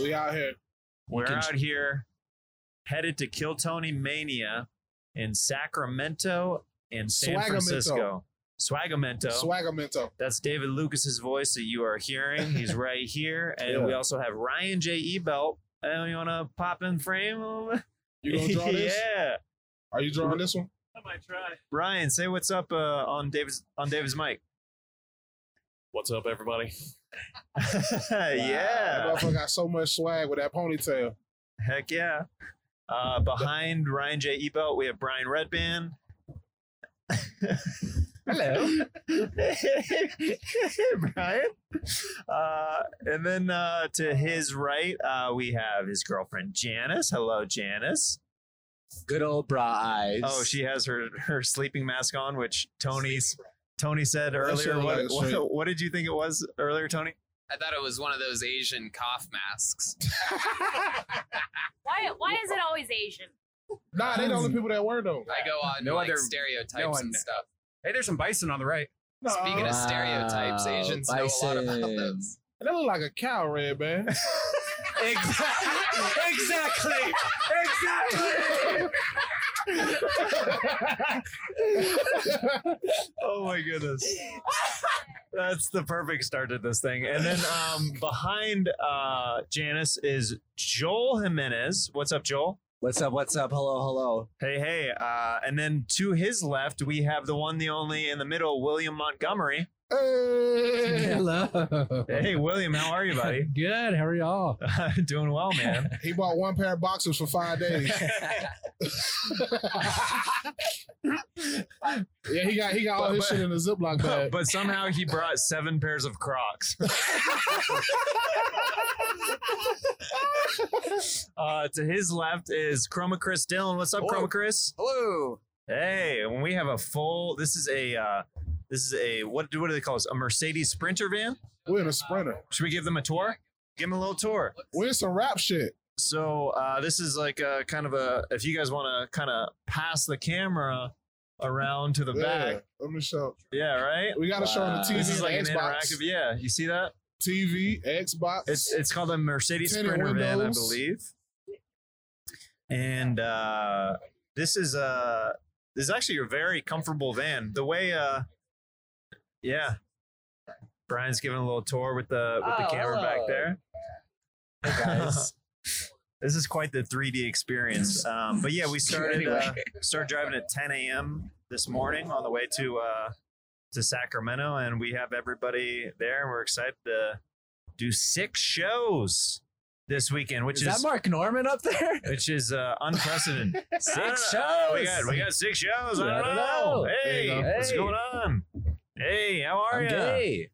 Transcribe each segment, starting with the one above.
We out here. We're can- out here headed to Kill Tony Mania in Sacramento and San Swagamento. Francisco. Swagamento. Swagamento. That's David Lucas's voice that you are hearing. He's right here. And Yeah. we also have Ryan J. Ebelt. Uh, you want to pop in frame? a little bit? You gonna draw this? yeah. Are you drawing this one? I might try. Ryan, say what's up uh, on David's on David's mic. What's up, everybody? That yeah. motherfucker got so much swag with that ponytail. Heck yeah. Uh, behind Ryan J. Ebelt, we have Brian Redban. Hello. Brian. Uh, and then uh, to his right, uh, we have his girlfriend Janice. Hello, Janice. Good old bra oh, eyes. Oh, she has her her sleeping mask on, which Tony's Tony said earlier. What, what, what did you think it was earlier, Tony? I thought it was one of those Asian cough masks. Why? Why is it always Asian? Nah, they're the only people that wear them. I go on No like other- stereotypes no one- and stuff. Hey, there's some bison on the right. Speaking of stereotypes, Wow, Asians know a lot about bison. those. They look like a cow, Redban. exactly. exactly. Exactly. oh my goodness. That's the perfect start to this thing. And then um, behind uh, Janice is Joel Jimenez. What's up, Joel? What's up? What's up? Hello, hello. Hey, hey. Uh, and then to his left, we have the one, the only in the middle, William Montgomery. Hey. Hello. Hey, William, how are you, buddy? Good. How are y'all? Doing well, man. He bought one pair of boxers for five days. yeah, he got he got all But- his but- shit in a Ziploc bag. but somehow he brought seven pairs of Crocs. uh, to his left is Chroma Chris Dillon. What's up, Hello. Chroma Chris? Hello. Hey, when we have a full, this is a, uh, this is a what? do What do they call this? A Mercedes Sprinter van? We're in a sprinter. Should we give them a tour? Give them a little tour. We're in some rap shit. So uh, this is like a kind of a. If you guys want to kind of pass the camera around to the Yeah. back, Let me show. yeah, right. We got to show on the. TV This is like an Xbox. interactive. Yeah, you see that? TV, Xbox. It's it's called a Mercedes Sprinter van, I believe. And uh, this is uh this is actually a very comfortable van. The way uh yeah. Brian's giving a little tour with the with the Oh, camera back hello. there. Hey guys. This is quite the 3D experience. Um, but yeah, we started Anyway. uh, started driving at 10 a.m. this morning on the way to uh, to Sacramento, and we have everybody there, and we're excited to do six shows this weekend, which is is, that Mark Normand up there? which is uh, unprecedented. Six I don't shows. know. We got we got six shows. I don't, know. Hey, There you go. what's Hey. going on? Hey, how are I'm you? gay.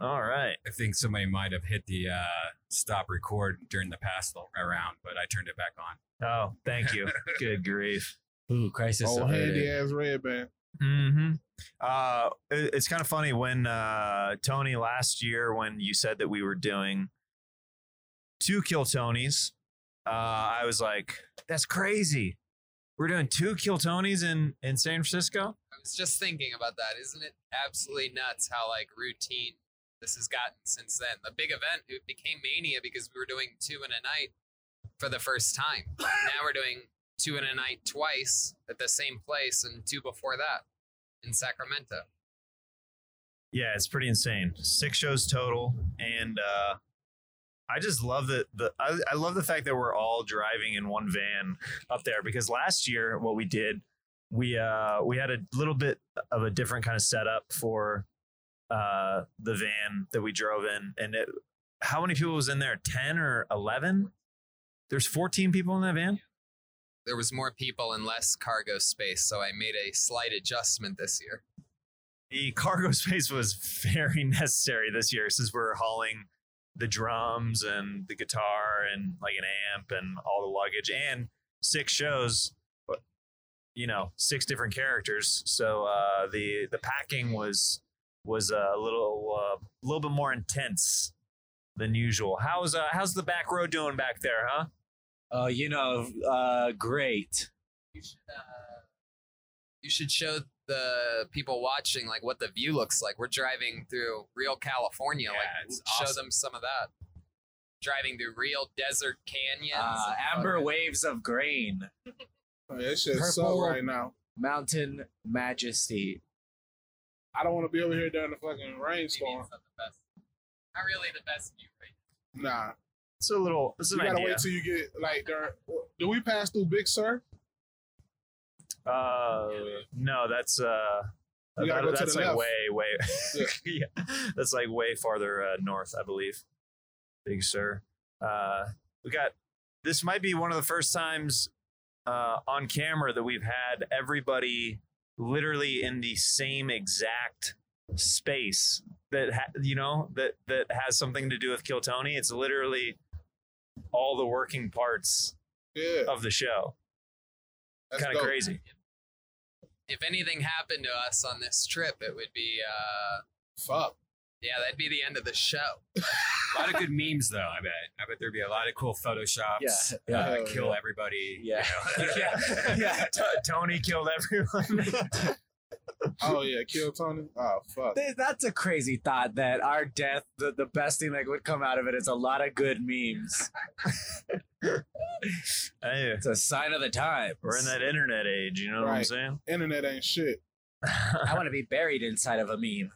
All right. I think somebody might have hit the uh, stop record during the past round, but I turned it back on. Oh, thank you. Good grief. Ooh, crisis oh, handy ass Redban. hmm Uh, it- it's kind of funny when uh, Tony last year when you said that we were doing two kill Tonys, uh, I was like, "That's crazy. We're doing two kill Tonys in in San Francisco." Was just thinking about that. Isn't it absolutely nuts how like routine this has gotten since then? The big event it became mania because we were doing two in a night for the first time. now we're doing two in a night twice at the same place and two before that in Sacramento. Yeah, it's pretty insane. Six shows total, and uh, I just love that. The I, I love the fact that we're all driving in one van up there because last year what we did, we uh, we had a little bit of a different kind of setup for uh, the van that we drove in, and it, how many people was in there? Ten or eleven? There's 14 people in that van. There was more people and less cargo space, so I made a slight adjustment this year. the cargo space was very necessary this year since we're hauling the drums and the guitar and like an amp and all the luggage and six shows you know six different characters so uh the the packing was was a little uh, a little bit more intense than usual how's uh how's the back row doing back there huh Oh, you know, uh, great. You should, uh, you should show the people watching like what the view looks like. We're driving through real California. Yeah, like it's show awesome. them some of that. Driving through real desert canyons. Uh, amber waves of grain, That shit's so Purple. right now. mountain majesty. I don't want to be over here during the fucking rainstorm. not the best. Not really the best view, right? Nah, It's a little. It's an you gotta idea. wait till you get like during. Do we pass through Big Sur? Uh, no, that's uh, that- go that's the like left. way, way. yeah, that's like way farther uh, north, I believe. Big Sur. Uh, we got. This might be one of the first times uh, on camera that we've had everybody literally in the same exact space that ha- you know that that has something to do with Kill Tony. It's literally all the working parts Yeah, of the show. Kind of crazy. If anything happened to us on this trip, it would be uh Fuck. Yeah, that'd be the end of the show. A lot of good memes, though. I bet. I bet there'd be a lot of cool photoshops. Yeah, Uh, yeah. kill Yeah. everybody. Yeah. You know? yeah, yeah. T- Tony killed everyone. Oh yeah, kill Tony. Oh fuck. Th- That's a crazy thought that our death, the, the best thing that would come out of it is a lot of good memes. hey, It's a sign of the times. we're in that internet age. You know what I'm saying? Internet ain't shit. I want to be buried inside of a meme.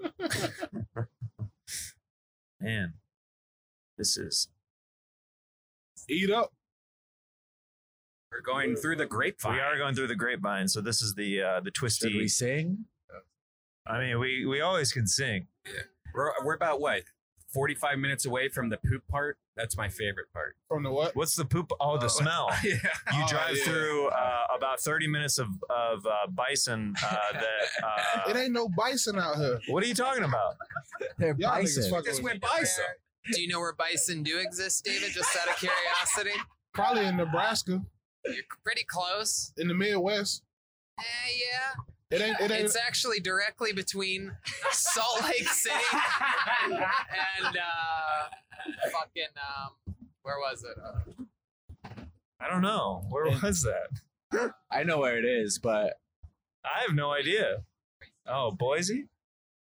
Man, this is. Eat up. We're going through the grapevine. We are going through the grapevine, so this is the uh, the Should twisty. we sing? I mean, we we always can sing. Yeah. We're, we're about what? 45 minutes away from the poop part. That's my favorite part. From the what? What's the poop? Oh, the Oh. smell. yeah. You Oh, drive yeah. through uh, about 30 minutes of of uh, bison. Uh, that. uh, It ain't no bison out here. what are you talking about? They're Y'all niggas bison. fucking Just with went me. bison. Do you know where bison do exist, David? Just out of curiosity. Probably in Nebraska, You're pretty close. in the Midwest. Eh, yeah. It ain't. It ain't. It's actually directly between Salt Lake City and uh, fucking um, where was it? Uh, I don't know. Where was that? I know where it is, but I have no idea. Oh, Boise.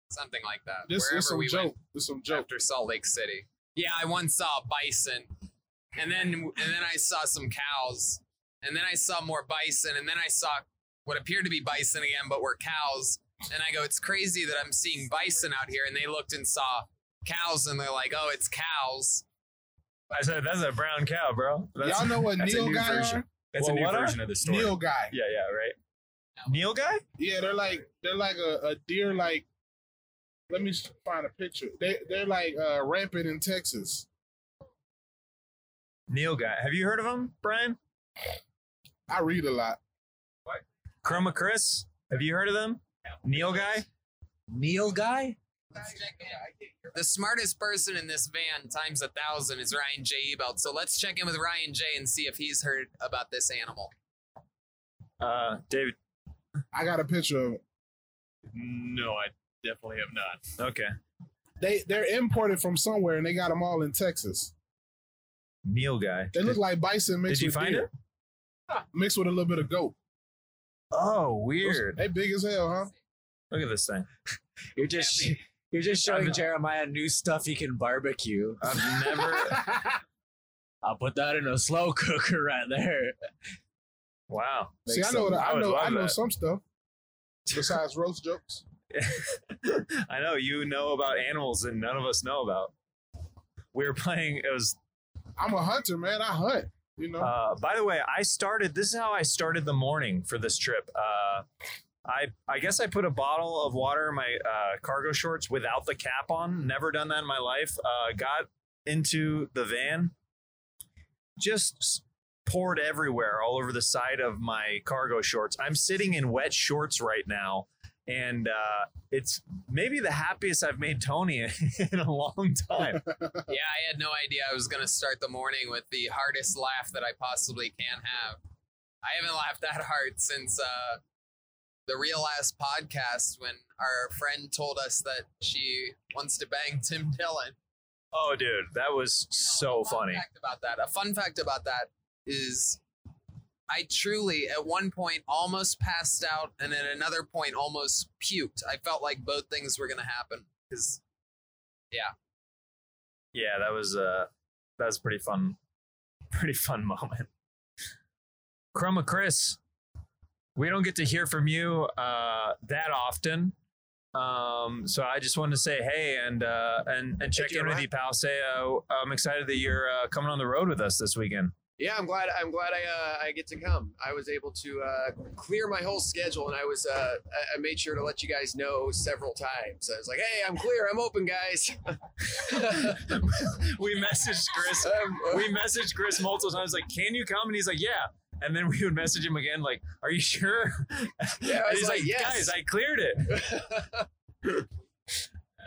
something like that. This Wherever is some we joke. went This some joke. after Salt Lake City. Yeah, I once saw a bison, and then and then I saw some cows, and then I saw more bison, and then I saw what appeared to be bison again, but were cows. And I go, it's crazy that I'm seeing bison out here, and they looked and saw cows, and they're like, oh, it's cows. I said that's a brown cow, bro. That's, Y'all know what that's a Neil new guy version. are? That's Well, a new what are- version of the story. nilgai. Yeah, yeah, right. nilgai? Yeah, they're like they're like a, a deer. Like, let me find a picture. They they're like uh, rampant in Texas. nilgai. Have you heard of him, Brian? I read a lot. Chroma Chris. Have you heard of them? nilgai. Neil guy? The smartest person in this van times a thousand is Ryan J. Ebelt. So let's check in with Ryan J. and see if he's heard about this animal. Uh, David. I got a picture of it. No, I definitely have not. Okay. They they're imported from somewhere and they got them all in Texas. nilgai. They look like bison mixed Did you with find deer, mixed with a little bit of goat. Oh, weird. They big as hell, huh? Look at this thing. You're just you're just showing Jeremiah new stuff he can barbecue. I've never. I'll put that in a slow cooker right there. wow. See, I know what some- I, I know. I know that. some stuff besides roast jokes. I know you know about animals that none of us know about. We were playing. It was. I'm a hunter, man. I hunt. You know. Uh, by the way, I started. This is how I started the morning for this trip. Uh, I I guess I put a bottle of water in my uh, cargo shorts without the cap on. Never done that in my life. Uh, got into the van, just poured everywhere, all over the side of my cargo shorts. I'm sitting in wet shorts right now, and uh, it's maybe the happiest I've made Tony in a long time. Yeah, I had no idea I was going to start the morning with the hardest laugh that I possibly can have. I haven't laughed that hard since uh, the real last podcast when our friend told us that she wants to bang Tim Dillon. oh, dude, that was so Fun funny. Fact about that. A fun fact about that is I truly, at one point, almost passed out, and at another point, almost puked. I felt like both things were gonna happen because Yeah, yeah, that was uh that was pretty fun pretty fun moment. Chroma Chris, we don't get to hear from you uh that often. Um so I just wanted to say hey and uh and and check you, in with Ryan. you pal. Say uh, I'm excited that you're uh, coming on the road with us this weekend. Yeah, I'm glad. I'm glad I uh, I get to come. I was able to uh, clear my whole schedule, and I was uh, I- made sure to let you guys know several times. I was like, "Hey, I'm clear. I'm open, guys." we messaged Chris Um, we messaged Chris multiple times like, "Can you come?" And he's like, "Yeah." And then we would message him again like, "Are you sure?" Yeah, and he's like, like, "Yes." "Guys, I cleared it."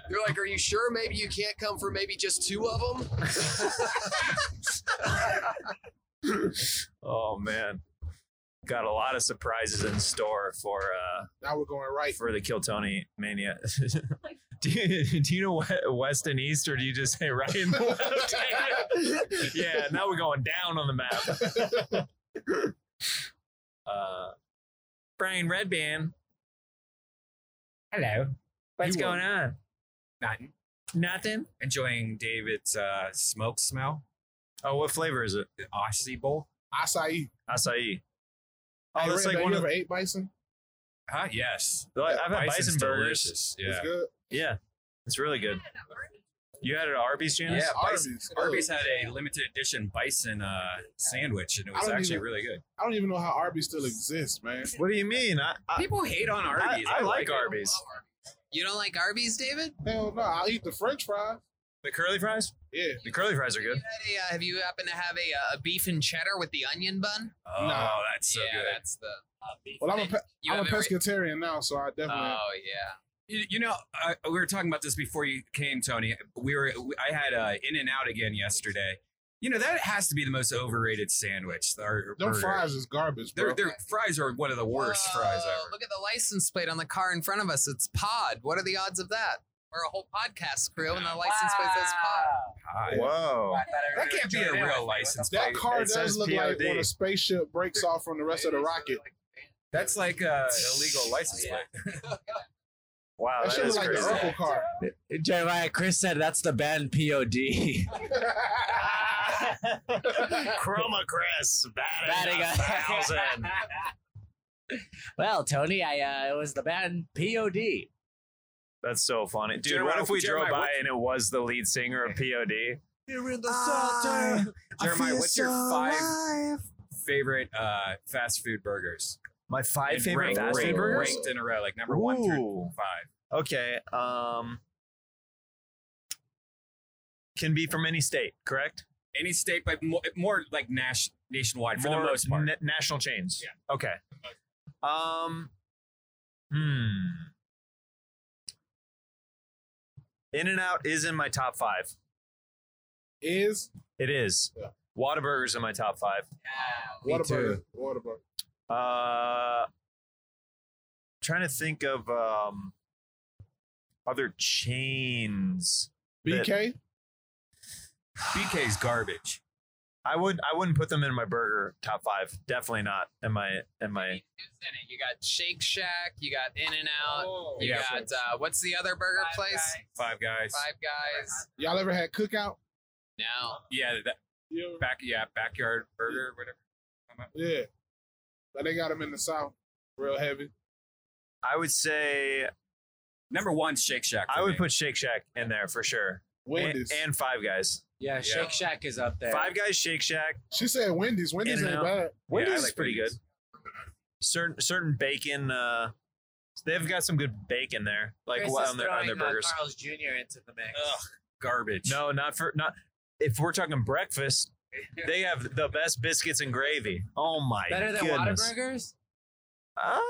They're like, "Are you sure? Maybe you can't come for maybe just two of them." Oh man, got a lot of surprises in store for uh Now we're going right. for the Kill Tony mania. do, you, do you know what west and east, or do you just say right and left? yeah, now we're going down on the map. uh, Brian Redban. Hello. What's You going on? Nothing. Nothing. Enjoying David's uh, smoke smell. Oh, what flavor is it? The Aussie bowl. Acai. Acai. Oh, Hey, that's Red, like one you of. ever ate bison? Huh? Yes. I've had Bison's bison burgers. delicious. It's Yeah. good. Yeah, it's really good. You had it at Arby's, Janice? Yeah, Arby's. Arby's had a limited edition bison uh, sandwich, and it was actually even- really good. I don't even know how Arby's still exists, man. What do you mean? I, I, People hate on I, Arby's. I like it. Arby's. You don't like Arby's, David? Hell no, I'll eat the French fries. The curly fries? Yeah. The curly fries are You good. had a, uh, have you happened to have a, uh, a beef and cheddar with the onion bun? Oh, No. that's so yeah, good. that's the. Well, I'm a, pe- I'm a have every- pescatarian now, so I definitely. Oh yeah. You, you know, uh, we were talking about this before you came, Tony. We were, I had uh, In and Out again yesterday. You know, that has to be the most overrated sandwich. Or, them burger. fries is garbage, bro. Their, their fries are one of the worst Whoa, fries ever. Look at the license plate on the car in front of us. It's Pod. What are the odds of that? We're a whole podcast crew, and the license plate says Pod. Hi. Whoa. That can't be a real license plate. that car It does says look like when a spaceship breaks off from the rest of the rocket. That's like uh, a illegal license plate. Wow, That that shit is like crazy. Urkel car. Jeremiah, Chris said that's the band POD. Chroma Chris batting, Batting a a- thousand. well, Tony, I uh, it was the band POD. That's so funny, dude. Jeremiah, what if we drove by what- and it was the lead singer of POD? You're in the Jeremiah, what's your five favorite uh, fast food burgers? My five And favorite ranked- fast food ranked- burgers. Ranked in a row, like number one through five. Okay. Um, can be from any state, correct? Any state, but more, more like nas- nationwide for More the most part. na- national chains. Yeah. Okay. Um. Hmm. In and Out is in my top five. Is It is. Yeah. Whataburger's in my top five. what too. about what about Uh, trying to think of um other chains. BK? BK's garbage. I would I wouldn't put them in my burger top five. Definitely not in my in my. In it? You got Shake Shack. You got In and Out. Oh. You Yeah. got uh, what's the other burger place? Five guys. Five Guys. Y'all ever had cookout? No. Yeah, that back. Yeah, backyard burger, whatever. Yeah. But they got them in the south, real heavy. I would say Number one, Shake Shack. I would me. put Shake Shack in there for sure. And, Wendy's. and Five Guys. Yeah, Shake Shack is up there. Five Guys, Shake Shack. she said Wendy's. Wendy's ain't bad. Wendy's I is like pretty Wendy's. good. Certain certain bacon. Uh, they've got some good bacon there, like Chris on their on their uh, burgers. Carl's Jr. into the mix. Ugh, garbage. No, not for not. If we're talking breakfast, they have the best biscuits and gravy. Oh my god. Better than goodness. Whataburgers? Ah,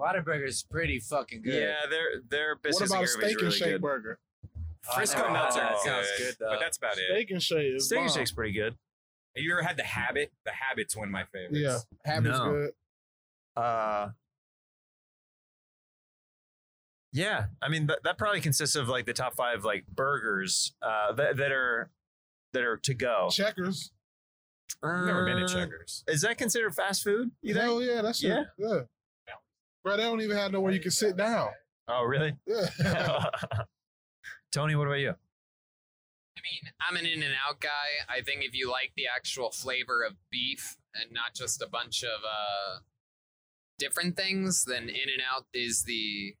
Whataburger's pretty fucking good. yeah, their their What biscuits about a and gravy steak and really shake good. burger? Frisco Oh, nuts that are sounds good, good, though. but that's about it. Steak and shake is Steak and bomb. shake's pretty good. Have you ever had the Habit? The Habit's one of my favorites. Yeah, habit's No. good. Uh, yeah, I mean that, that probably consists of like the top five like burgers uh, that that are that are to go. Checkers. I've never been to Uh, Checkers. Is that considered fast food? You think? Yeah, that's Yeah? yeah. yeah. Bro, they don't even have nowhere you can sit down. Oh, really? Yeah. Tony, what about you? I mean, I'm an in and out guy. I think if you like the actual flavor of beef and not just a bunch of uh, different things, then In and Out is the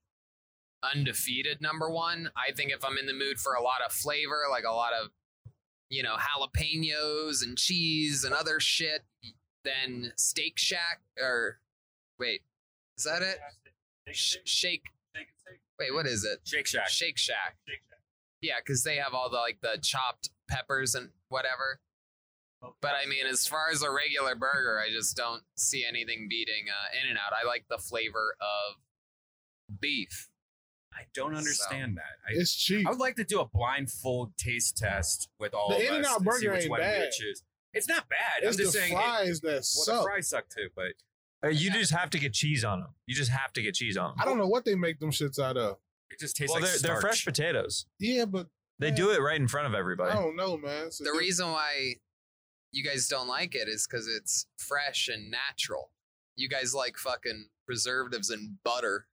undefeated number one. I think if I'm in the mood for a lot of flavor, like a lot of, you know, jalapenos and cheese and other shit, then Steak Shack or wait, is that it? Sh- shake. Wait, what is it? Shake Shack. Shake Shack. Yeah, because they have all the like the chopped peppers and whatever. But I mean, as far as a regular burger, I just don't see anything beating uh, In and Out. I like the flavor of beef. I don't understand that. I, it's cheap. I would like to do a blindfold taste test with all The of In-N-Out us and see burger which ain't one we bad. choose. It's not bad. It's I'm just the saying. it- fries that well, the suck. fries suck too, but Uh, you just have to get cheese on them. You just have to get cheese on them. I don't know what they make them shits out of. it just tastes Well, like they're, they're fresh potatoes. Yeah, but They Yeah. do it right in front of everybody. I don't know, man. It's The diff- reason why you guys don't like it is because it's fresh and natural. You guys like fucking preservatives and butter.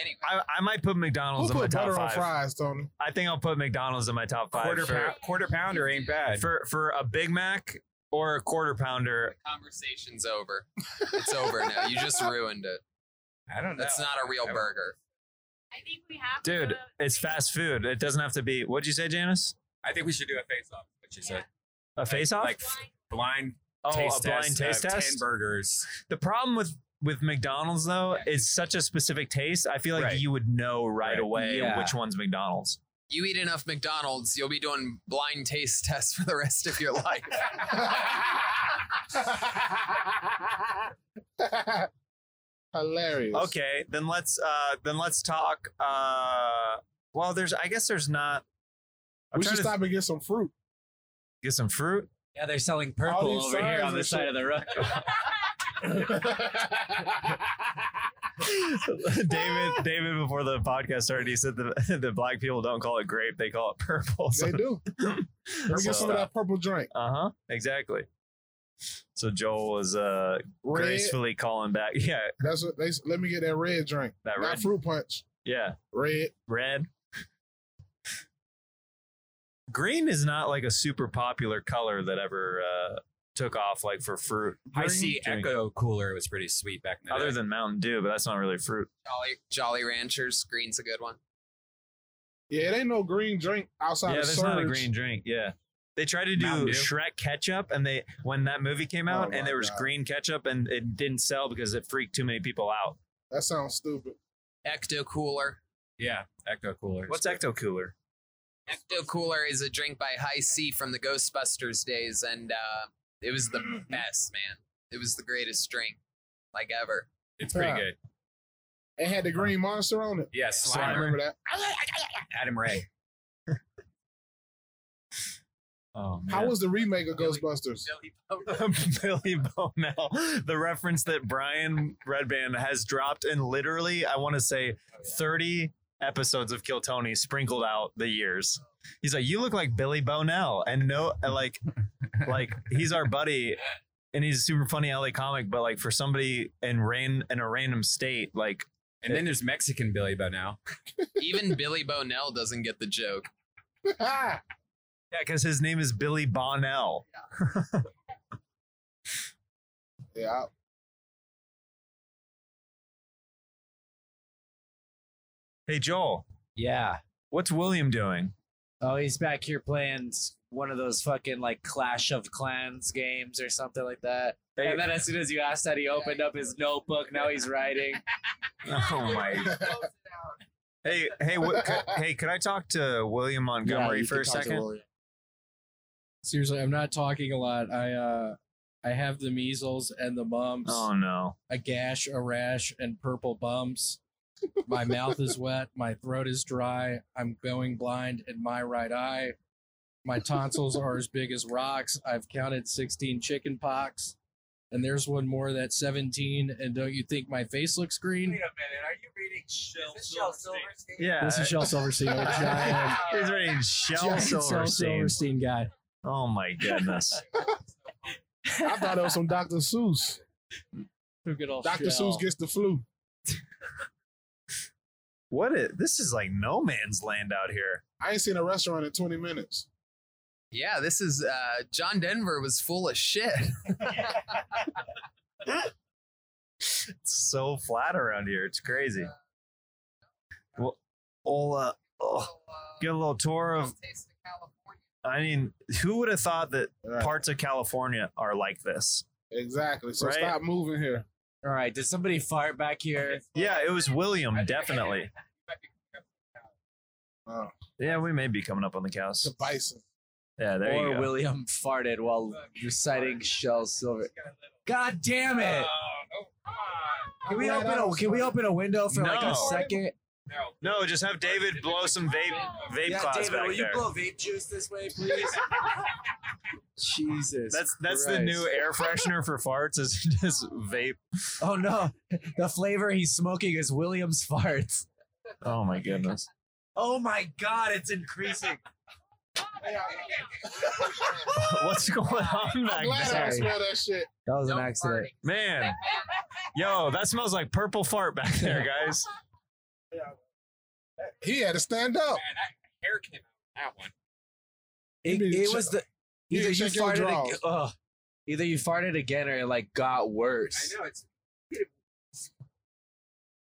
Anyway, I, I might put Who McDonald's in my put top butter on five. fries, Tony? I think I'll put McDonald's in my top five quarter, for, pound, quarter pounder ain't bad. for for a Big Mac or a quarter pounder. conversation's over. It's over now. You just ruined it. I don't know. That's not a real I- burger. I think we have to. Dude, it's fast food. It doesn't have to be. What'd you say, Janice? I think we should do a face off. What you said? A face off? Like blind oh, taste a blind test taste of test. Ten burgers. The problem with with McDonald's though Yeah. is such a specific taste. I feel like Right. you would know right, Right. away Yeah. which one's McDonald's. You eat enough McDonald's, you'll be doing blind taste tests for the rest of your life. Hilarious. Okay, then let's uh then let's talk. Uh, well, there's I guess there's not. I'm we trying should to stop and get some fruit. get some fruit. Yeah, they're selling purple these over here signs on the and side shit. of the road. David, David, before the podcast started, he said that the black people don't call it grape; they call it purple. they do. Let me get some of that purple drink. Uh huh. Exactly. So Joel was uh Red. gracefully calling back. Yeah, That's what they. Let me get that red drink. that Not red. fruit punch. Yeah, Red. red. Green is not like a super popular color that ever uh, took off like for fruit. I see drink. Ecto Cooler was pretty sweet back in the Other day. than Mountain Dew, but that's not really fruit. Jolly, Jolly Ranchers, green's a good one. Yeah, it ain't no green drink outside yeah, of there's Surge. not a green drink. Yeah. They tried to do Mountain Dew. Shrek ketchup, and they when that movie came out, Oh and there was God. green ketchup, and it didn't sell because it freaked too many people out. That sounds stupid. Ecto Cooler. yeah, Ecto Cooler. What's Ecto Cooler? Ecto Cooler is a drink by Hi-C from the Ghostbusters days, and uh, it was the mm. best, man. It was the greatest drink, like ever. It's pretty Yeah. good. It had the green monster on it. Yes, I Slimer. remember that. Adam Ray. Oh How was the remake of Ghostbusters? Billy Bonell, the reference that Brian Redban has dropped in literally, I want to say, 30 episodes of Kill Tony sprinkled out the years. He's like, you look like Billy Bonell, and no, and like, like he's our buddy, and he's a super funny LA comic, but like for somebody in ran in a random state, like And then there's Mexican Billy by now. Even Billy Bonell doesn't get the joke. yeah, because his name is Billy Bonnell. yeah. Hey Joel, Yeah. what's William doing? Oh, he's back here playing one of those fucking like Clash of Clans games or something like that. Hey, And then as soon as you asked that, he opened up his notebook. Now he's writing. oh my Hey, hey, what, could, hey! Could I talk to William Montgomery for a second? Seriously, I'm not talking a lot. I uh I have the measles and the mumps, Oh no! a gash, a rash, and purple bumps. My mouth is wet, my throat is dry, I'm going blind in my right eye. My tonsils are as big as rocks. I've counted 16 chicken pox. And there's one more that's 17. And don't you think my face looks green? Wait a minute, are you reading Shel Silverstein? Yeah, This is Shel Silverstein, a giant, he's reading Shel giant Shel Silverstein. Silverstein guy. Oh my goodness. I thought it was some Dr. Seuss. Took it all Dr. shell. Seuss gets the flu. What is this is like no man's land out here. I ain't seen a restaurant in 20 minutes. Yeah, this is uh, John Denver was full of shit. It's so flat around here. It's crazy. Well, we'll uh, oh, get a little tour of. Taste of California. I mean, who would have thought that parts of California are like this? Exactly. So Right. stop moving here. All right, did somebody fart back here? Yeah, it was William, definitely. Oh, Yeah, we may be coming up on the cows. it's a bison. Yeah, there or you go. Or William farted while reciting Shel Silver. God damn it! Can we open a Can we open a window for like No. a second? No, just have David blow some vape vape Yeah, clouds David, back will you there. blow vape juice this way, please? Jesus. That's that's the Christ. new air freshener for farts is just vape. Oh no, the flavor he's smoking is William's farts. Oh my goodness. Oh my god, it's increasing. What's going on I'm back glad I there? don't smell that shit. That was an accident. farting. Man. Yo, that smells like purple fart back there, guys. He had to stand up. Hair came out that one. It, You need to it check- was the either to you farted. drawers. Ag- ugh. either you farted again or it like got worse. I know it's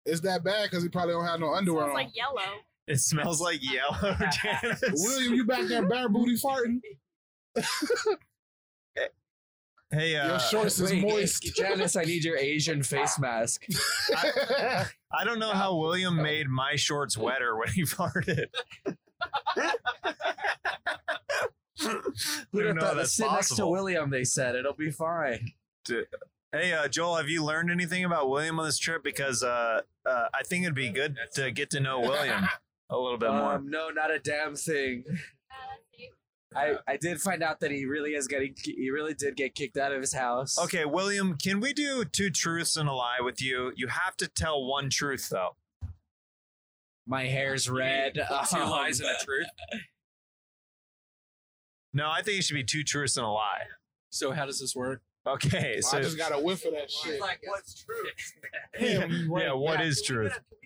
It's that bad because he probably don't have no underwear Smells on. like yellow. It smells like yellow, Janice. William, you back there bare booty farting? Hey, uh, Your shorts is Wait, moist. Janice, I need your Asian face mask. I don't know how William made my shorts wetter when he farted. Who'd have know thought- that's sit next to. William, they said. It'll be fine. Hey, uh, Joel, have you learned anything about William on this trip? Because uh, uh, I think it'd be good to get to know William a little bit more. Um, no, not a damn thing. I, I did find out that he really is getting he really did get kicked out of his house. Okay, William, can we do two truths and a lie with you? You have to tell one truth, though. My hair's red. two Um, lies and a truth. No, I think it should be two truths and a lie. So how does this work? Okay, I so just got a whiff of that shit. like, what's true? Him, right. yeah, what is truth, dude? It's the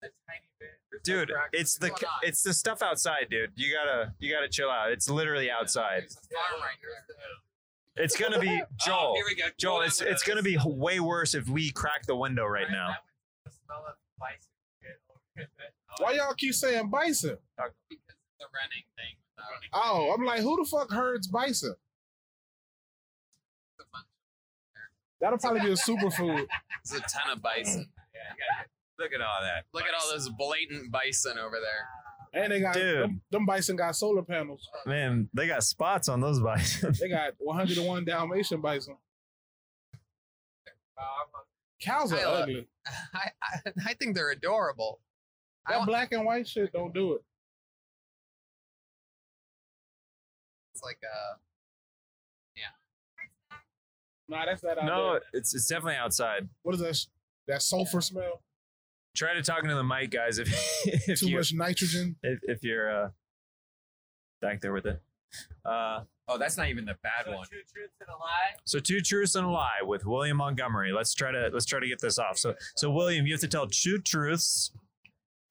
What's going on? it's the it's the stuff outside, dude. You gotta you gotta chill out. It's literally outside. There's a farm right there. It's gonna be Joel. Oh, here we go. Joel, it's it's gonna be way worse if we crack the window right now. Why y'all keep saying bison? Because running thing. Oh, I'm like, who the fuck herds bison? It's a bunch- That'll probably be a superfood. There's a ton of bison. Look at all that. Look at all those blatant bison over there. And they got Dude. them, them bison got solar panels. Man, they got spots on those bison. They got 101 Dalmatian bison. Cows are I love- ugly. I, I, I think they're adorable. That black and white shit don't do it. it's like uh, Yeah. Nah, that's that out no, there. it's it's definitely outside. What is that? That sulfur smell? Try to talk into the mic, guys. If if Too much nitrogen. if, if you're uh back there with it. Uh, Oh, that's not even the bad one. Two truths and a lie. so two truths and a lie with William Montgomery. Let's try to let's try to get this off. So so William, you have to tell two truths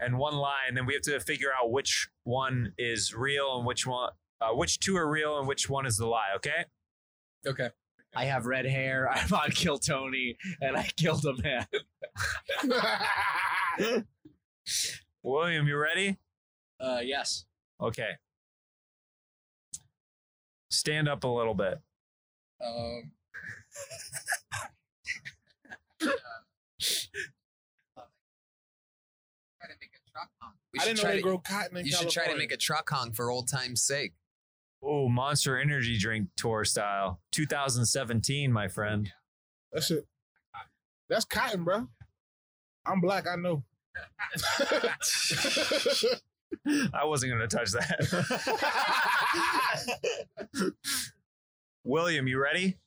and one lie, and then we have to figure out which one is real and which one uh, which two are real and which one is the lie. Okay. Okay. I have red hair. I'm on Kill Tony, and I killed a man. William, you ready? Uh, yes. Okay. Stand up a little bit. Um, try to make a truck honk. We I didn't know try they to, grow cotton in you should try to California. make a truck honk for old time's sake. Oh, Monster Energy Drink Tour style, 2017, my friend. That's it. That's cotton, bro. I'm black. I know. I wasn't going to touch that. William, you ready?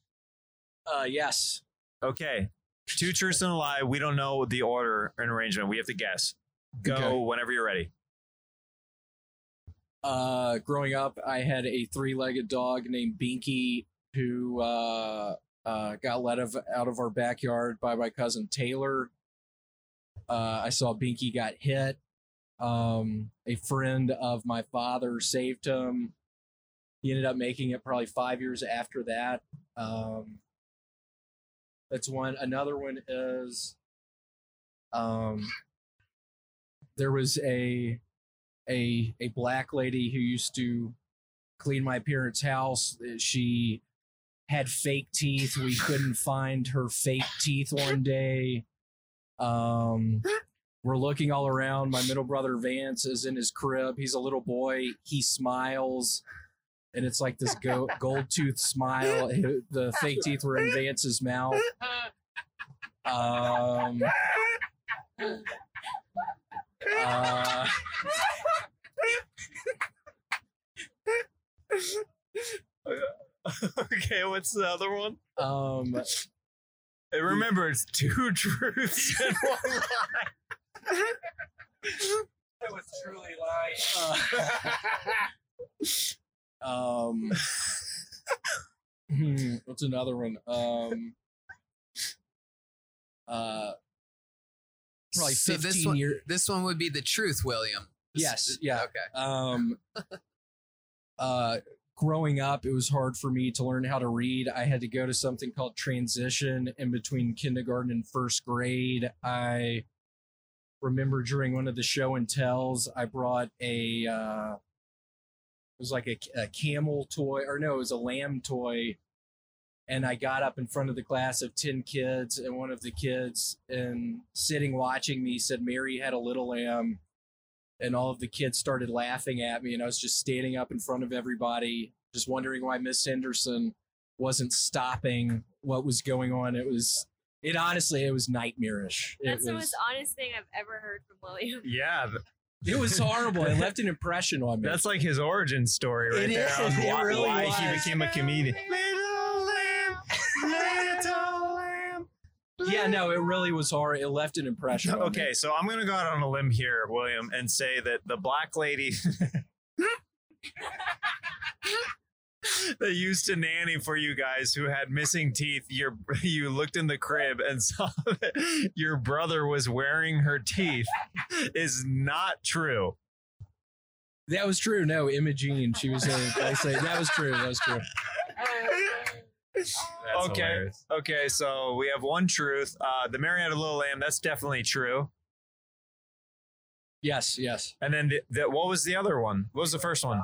uh, yes. Okay. Two truths and a lie. We don't know the order and arrangement. We have to guess. Go Okay. whenever you're ready. Uh, growing up, I had a three-legged dog named Binky who uh, uh, got let of, out of our backyard by my cousin Taylor. Uh, I saw Binky got hit. Um, a friend of my father saved him. He ended up making it probably five years after that. Um, that's one. Another one is um, there was a a a black lady who used to clean my parents' house. She had fake teeth. We couldn't find her fake teeth one day. Um, we're looking all around. My middle brother Vance is in his crib. He's a little boy. He smiles, and it's like this go- gold tooth smile. The fake teeth were in Vance's mouth. Um, uh, okay, what's the other one? um, And remember, it's two truths and one lie. I was truly lying. um, hmm, what's another one? Um, uh, probably So fifteen this one, years. this one would be the truth, William. Yes, yeah. Okay. Um, uh, growing up, it was hard for me to learn how to read. I had to go to something called transition in between kindergarten and first grade. I remember during one of the show and tells, I brought a, uh, it was like a, a camel toy, or no, it was a lamb toy. And I got up in front of the class of 10 kids, and one of the kids, and sitting watching me, said, Mary had a little lamb. And all of the kids started laughing at me and i was just standing up in front of everybody just wondering why miss henderson wasn't stopping what was going on. It was it honestly it was nightmarish. That's it the was most honest thing I've ever heard from William. Yeah, th- it was horrible. It left an impression on me. That's like his origin story right It there. is, on it why, really why he became a comedian. Little yeah no it really? was hard. It left an impression on me. Okay, so I'm gonna go out on a limb here, William, and say that the black lady that used to nanny for you guys who had missing teeth, your you looked in the crib and saw that your brother was wearing her teeth is not true. that was true. No imogene she was a I say that was true. That was true okay. Okay, so we have one truth. Uh, the Mary Had a Little Lamb, that's definitely true. yes yes And then the, the, what was the other one? What was the first one?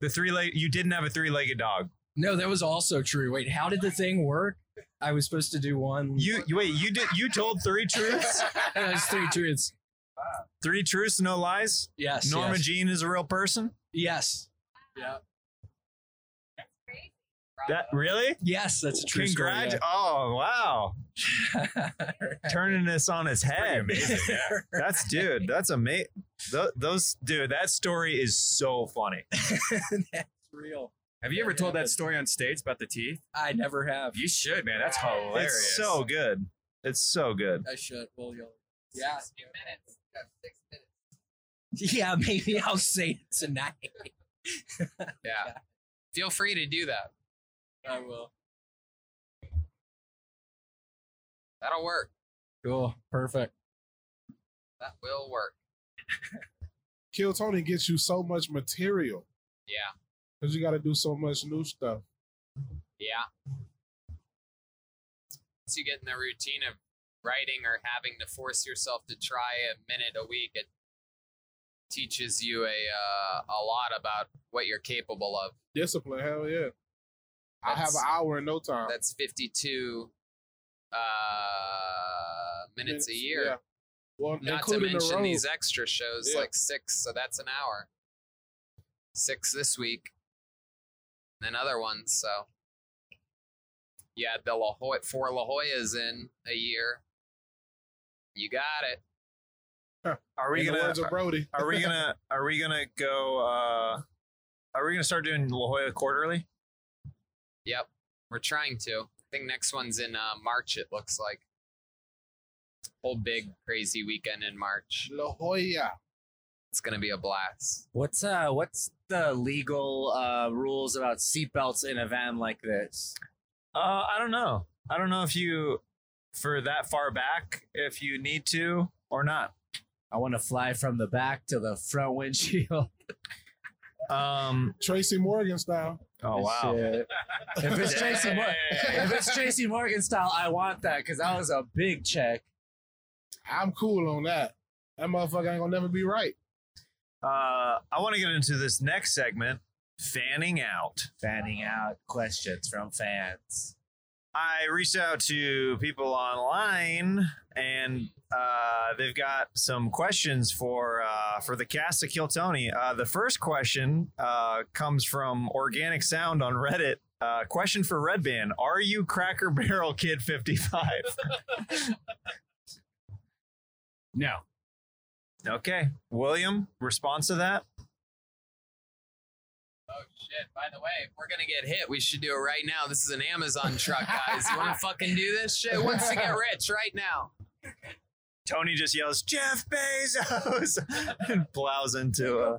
The three leg. You didn't have a three legged dog. no that was also true wait how did the thing work i was supposed to do one You, you wait. You did. You told three truths. That was three truths Three truths, no lies. yes Norma yes. Jean is a real person. Yes. Yeah. That really? Yes, that's a true Congrats! story. Oh wow! Turning this on its head. amazing, yeah. That's dude. That's amazing. those dude. That story is so funny. that's real. Have you ever told that story on stage about the teeth? I never have. You should, man. That's hilarious. It's so good. It's so good. I should. Well, you'll. Yeah. Six minutes. You got six minutes. Yeah, maybe I'll say it tonight. Yeah. Feel free to do that. I will. That'll work. Cool. Perfect. That will work. Kill Tony gets you so much material Yeah. because you got to do so much new stuff. Yeah. Once you get in the routine of writing or having to force yourself to try a minute a week, it teaches you a uh, a lot about what you're capable of. Discipline, hell yeah. I have an hour in no time. That's 52 uh, minutes a year. Yeah. Well, Not to including the mention these extra shows, Yeah. like six, so that's an hour. Six this week, and then other ones. So, yeah, the La Jolla, four La Jolla's in a year. You got it. Are we in the gonna? words of Brody. Are we gonna? Are we gonna go? uh Are we gonna start doing La Jolla quarterly? Yep, we're trying to. I think next one's in uh, March. It looks like whole big crazy weekend in March. La Jolla. It's gonna be a blast. What's uh what's the legal uh rules about seatbelts in a van like this? Uh, I don't know. I don't know if you, for that far back, if you need to or not. I want to fly from the back to the front windshield. Um. Tracy Morgan style. Oh wow. Shit. If it's Tracy, Mor- if it's Tracy Morgan style, I want that because that was a big check. I'm cool on that. That motherfucker ain't gonna never be right. Uh, I want to get into this next segment, fanning out. Fanning out questions from fans. I reached out to people online, and uh, they've got some questions for uh, for the cast of Kill Tony. Uh, the first question uh, comes from Organic Sound on Reddit. Uh, question for Redban: Are you Cracker Barrel Kid fifty five? No. okay, William. Response to that? Oh shit! By the way, if we're gonna get hit, we should do it right now. This is an Amazon truck, guys. You want to fucking do this shit? Who wants to get rich right now? Tony just yells Jeff Bezos and plows into a.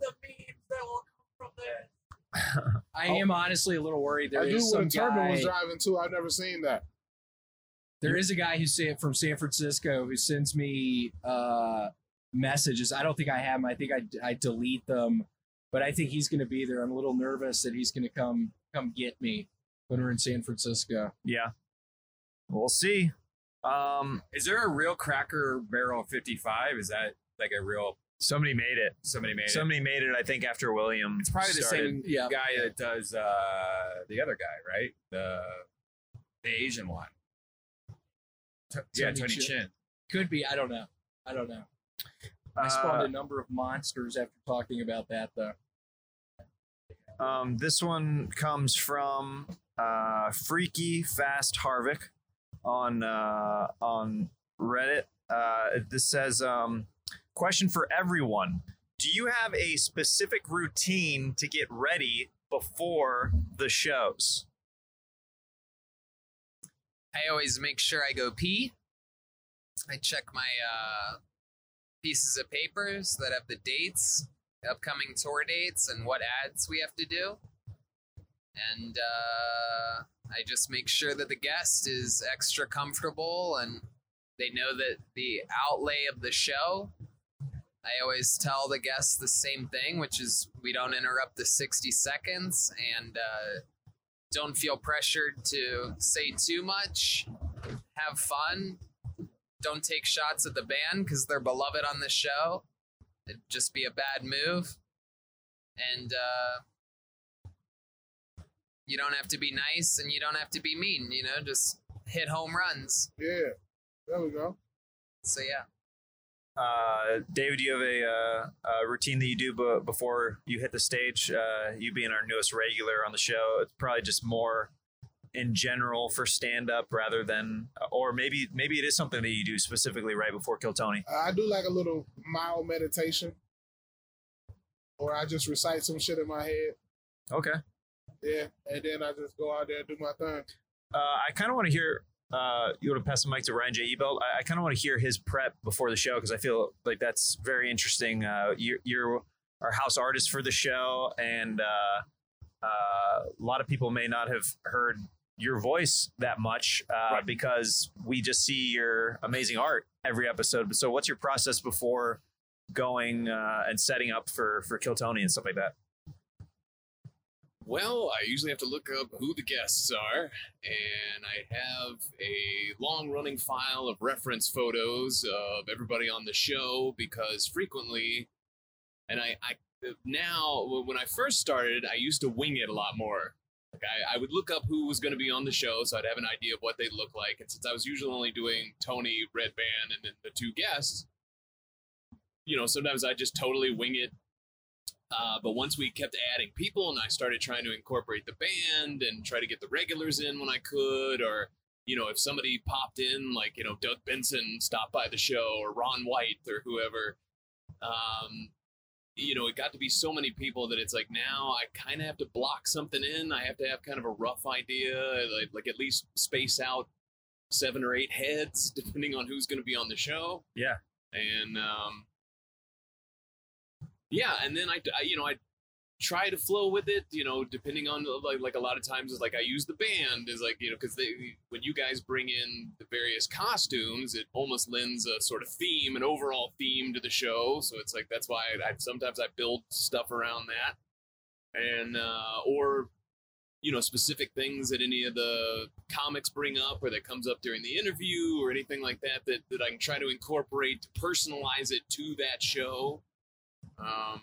I am honestly a little worried. There That dude is with some a turbo guy, was driving too. I've never seen that. there is a guy who's sa- from San Francisco who sends me uh, messages. I don't think I have them. I think I, I delete them, but I think he's going to be there. I'm a little nervous that he's going to come come get me when we're in San Francisco. Yeah, we'll see. Um, Is there a real Cracker Barrel 55? Is that like a real somebody made it. somebody made it? Somebody made it. I think after William. It's probably the same Yeah. guy that does uh, the other guy, right? The the Asian one. T- yeah, Tony Tony Chin. Chin. Could be. I don't know. I don't know. I spawned Uh, a number of monsters after talking about that, though. Um, this one comes from uh, Freaky Fast Harvick on uh, on Reddit. Uh, this says, um, "Question for everyone: Do you have a specific routine to get ready before the shows?" I always make sure I go pee. I check my uh, pieces of papers that have the dates, upcoming tour dates, and what ads we have to do. And uh, I just make sure that the guest is extra comfortable and they know that the outlay of the show. I always tell the guests the same thing, which is we don't interrupt the 60 seconds and uh, don't feel pressured to say too much. Have fun. Don't take shots at the band because they're beloved on the show. It'd just be a bad move. And uh, you don't have to be nice and you don't have to be mean, you know, just hit home runs. Yeah, there we go. So, yeah. Uh, David, do you have a, uh, a routine that you do b- before you hit the stage? Uh, you being our newest regular on the show, it's probably just more in general for stand up rather than, or maybe maybe it is something that you do specifically right before Kill Tony. I do like a little mild meditation, or I just recite some shit in my head. Okay. Yeah, and then I just go out there and do my thing. Uh, I kind of want to hear. Uh, you want to pass the mic to Ryan J. Ebelt? I, I kind of want to hear his prep before the show because I feel like that's very interesting. Uh, you're, you're our house artist for the show, and uh, uh, a lot of people may not have heard your voice that much uh, because we just see your amazing art every episode. So, what's your process before going uh, and setting up for for Kill Tony and stuff like that? Well, I usually have to look up who the guests are, and I have a long running file of reference photos of everybody on the show because frequently, and I, I now, when I first started, I used to wing it a lot more. Like I, I would look up who was going to be on the show, so I'd have an idea of what they'd look like. And since I was usually only doing Tony, Redban, and then the two guests, you know, sometimes I just totally wing it uh, but once we kept adding people and I started trying to incorporate the band and try to get the regulars in when I could, or, you know, if somebody popped in, like, you know, Doug Benson stopped by the show or Ron White or whoever, um, you know, it got to be so many people that it's like now I kind of have to block something in. I have to have kind of a rough idea, like, like at least space out seven or eight heads, depending on who's going to be on the show Yeah. and um, yeah, and then I, I, you know, I try to flow with it. You know, depending on like like a lot of times is like I use the band is like you know because they when you guys bring in the various costumes, it almost lends a sort of theme, an overall theme to the show. So it's like that's why I, I sometimes I build stuff around that, and uh, or you know specific things that any of the comics bring up or that comes up during the interview or anything like that that, that I can try to incorporate to personalize it to that show. Um,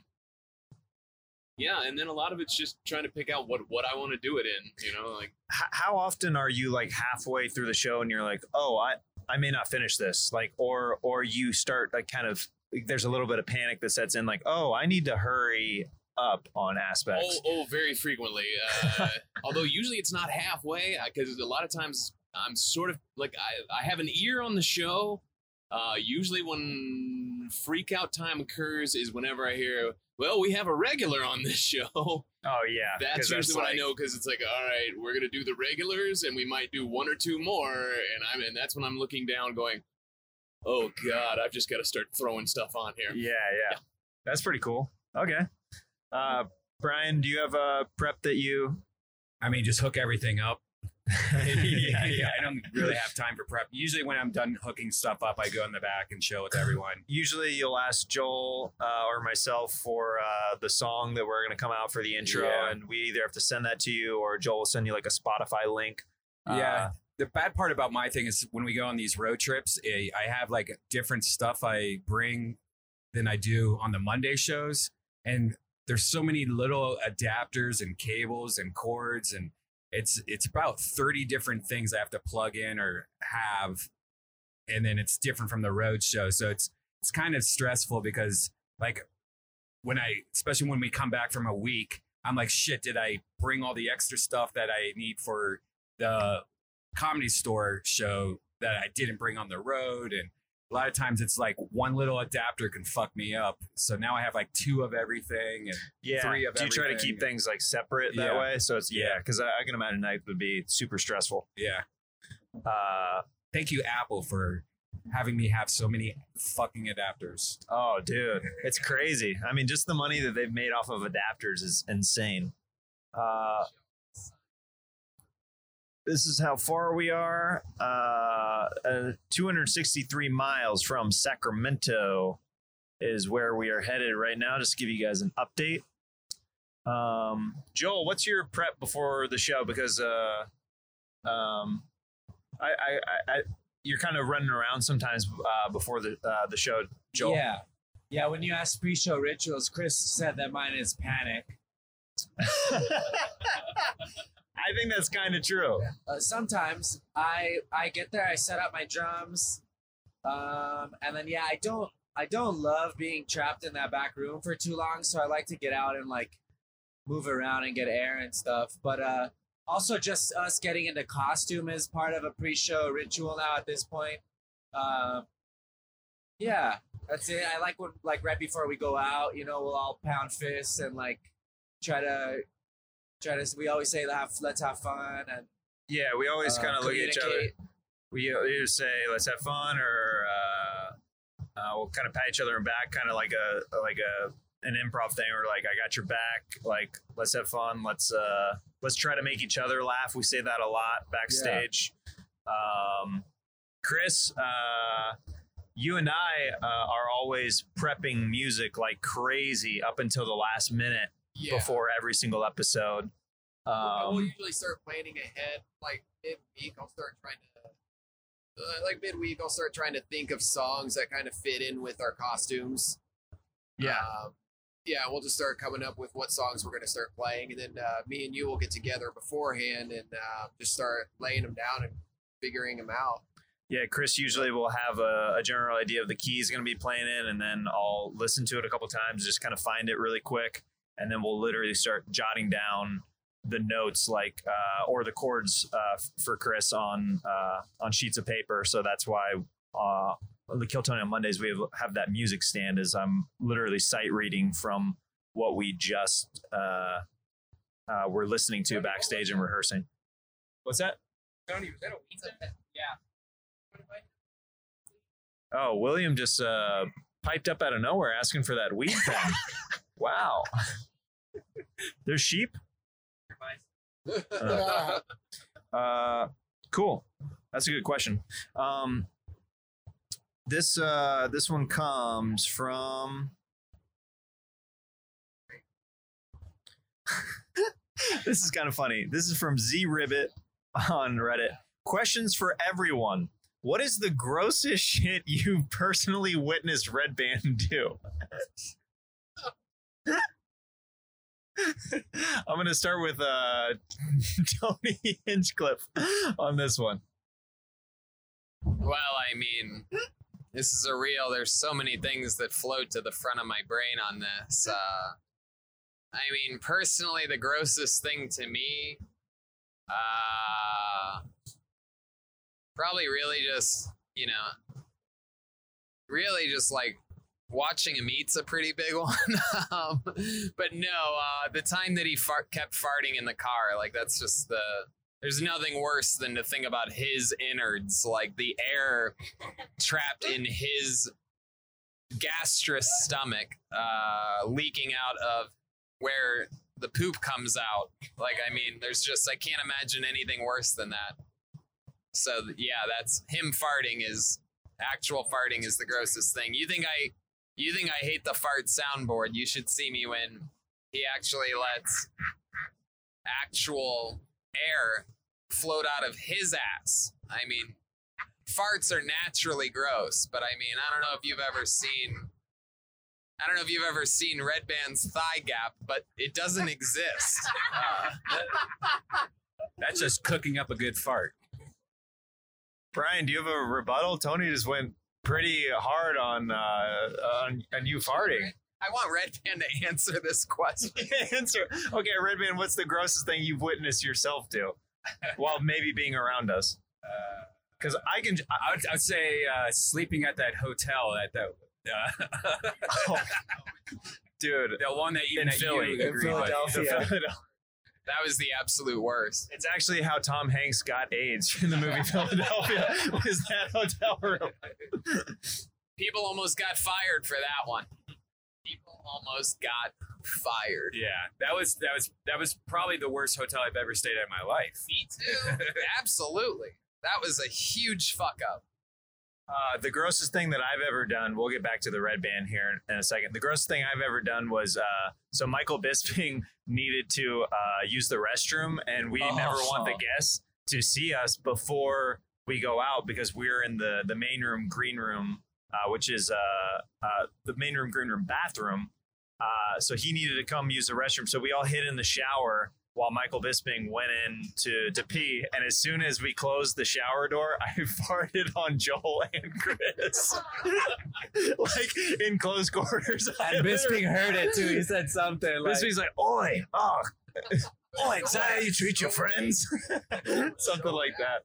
yeah, and then a lot of it's just trying to pick out what what I want to do it in. You know, like how often are you like halfway through the show and you're like, oh, I I may not finish this, like, or or you start like kind of there's a little bit of panic that sets in, like, oh, I need to hurry up on aspects. oh oh very frequently. Uh, although usually it's not halfway because a lot of times I'm sort of like I I have an ear on the show. Uh, usually when freak out time occurs is whenever I hear, well, we have a regular on this show. Oh yeah, that's usually when I like- know because it's like, all right, we're gonna do the regulars, and we might do one or two more, and I'm and that's when I'm looking down, going, oh god, I've just got to start throwing stuff on here. Yeah, yeah, that's pretty cool. Okay, uh, Brian, do you have a prep that you? I mean, just hook everything up. yeah, yeah. I don't really have time for prep. Usually, when I'm done hooking stuff up, I go in the back and chill with everyone. Usually, you'll ask Joel uh, or myself for uh, the song that we're going to come out for the intro, Yeah. and we either have to send that to you or Joel will send you like a Spotify link. Yeah. Uh, the bad part about my thing is when we go on these road trips, eh, I have like different stuff I bring than I do on the Monday shows. And there's so many little adapters and cables and cords and it's it's about 30 different things I have to plug in or have. And then it's different from the road show. So it's it's kind of stressful because like when I especially when we come back from a week, I'm like, shit, did I bring all the extra stuff that I need for the comedy store show that I didn't bring on the road. And a lot of times it's like one little adapter can fuck me up. So now I have like two of everything. And yeah. Three of do you try to everything. keep things like separate that Yeah. way? So it's yeah, because I, I can imagine that would be super stressful. yeah, Uh, thank you, Apple, for having me have so many fucking adapters. oh, dude, it's crazy. I mean, just the money that they've made off of adapters is insane. Uh, this is how far we are. Uh, uh, 263 miles from Sacramento is where we are headed right now. Just to give you guys an update. Um, Joel, what's your prep before the show? Because uh, um, I, I, I, you're kind of running around sometimes uh, before the uh, the show, Joel. Yeah. Yeah, when you ask pre-show rituals, Chris said that mine is panic. I think that's kind of true. Uh, sometimes I I get there, I set up my drums, um, and then yeah, I don't I don't love being trapped in that back room for too long, so I like to get out and like move around and get air and stuff. But uh, also just us getting into costume is part of a pre-show ritual now at this point. Uh, yeah, that's it. I like when like right before we go out, you know, we'll all pound fists and like try to try to. We always say have let's have fun and Yeah, we always uh, kind of look at each other. We either say let's have fun or uh, uh, we'll kind of pat each other in back, kind of like a like a an improv thing, or like I got your back. Like let's have fun. Let's uh, let's try to make each other laugh. We say that a lot backstage. Um, Chris, uh, you and I uh, are always prepping music like crazy up until the last minute Yeah. before every single episode. I will Um, usually start planning ahead, like mid-week. I'll start trying to, uh, like midweek, I'll start trying to think of songs that kind of fit in with our costumes. Yeah. Um, yeah, we'll just start coming up with what songs we're going to start playing, and then uh, me and you will get together beforehand and uh, just start laying them down and figuring them out. Yeah, Chris usually will have a, a general idea of the key he's going to be playing in, and then I'll listen to it a couple times, just kind of find it really quick, and then we'll literally start jotting down the notes, like uh, or the chords uh, for Chris on uh, on sheets of paper. So that's why uh, on the Kill Tony on Mondays we have, have that music stand. Is I'm literally sight reading from what we just uh, uh, were listening to backstage and rehearsing. What's that? Tony, was that a weekend? Yeah. Oh, William just uh piped up out of nowhere asking for that weed pen. wow. There's sheep. Uh, uh, cool. That's a good question. Um, this uh, this one comes from. this is kind of funny. This is from Z Ribbit on Reddit. Questions for everyone. What is the grossest shit you've personally witnessed Redban do? I'm gonna start with uh, Tony Hinchcliffe on this one. Well, I mean, this is a real. There's so many things that float to the front of my brain on this. Uh, I mean, personally, the grossest thing to me, uh, probably really just you know, really just like watching him eat's a pretty big one. um, but no, uh, the time that he fart- kept farting in the car, like that's just the. There's nothing worse than to think about his innards, like the air trapped in his gastrous stomach, uh, leaking out of where the poop comes out. Like, I mean, there's just I can't imagine anything worse than that. So yeah, that's him farting is actual farting is the grossest thing. You think I you think I hate the fart soundboard? You should see me when he actually lets actual air float out of his ass. I mean, farts are naturally gross, but I mean, I don't know if you've ever seen I don't know if you've ever seen Redban's thigh gap, but it doesn't exist. Uh, That's just cooking up a good fart. Brian, do you have a rebuttal? Tony just went pretty hard on uh, on, on you farting. I want Red Band to answer this question. Answer. Okay, Redban, what's the grossest thing you've witnessed yourself do while maybe being around us? Because I can. I, I would, I would say uh, sleeping at that hotel at that. Uh, dude, the one that even in that Philly, you agreed with. Philadelphia. That was the absolute worst. It's actually how Tom Hanks got AIDS in the movie Philadelphia. Was that hotel room? People almost got fired for that one. People almost got fired. Yeah, that was that was that was probably the worst hotel I've ever stayed at in my life. Me too. Absolutely. That was a huge fuck up. Uh, the grossest thing that I've ever done, we'll get back to the Redban here in a second. The grossest thing I've ever done was uh, so Michael Bisping needed to uh, use the restroom, and we Oh. never want the guests to see us before we go out because we're in the, the main room, green room, uh, which is uh, uh, the main room, green room bathroom. Uh, so he needed to come use the restroom. So we all hid in the shower while Michael Bisping went in to, to pee. And as soon as we closed the shower door, I farted on Joel and Chris. like in close quarters. I And literally- Bisping heard it too. He said something like, Bisping's like, oi, oh, oi, is that how you treat your friends? Something like that.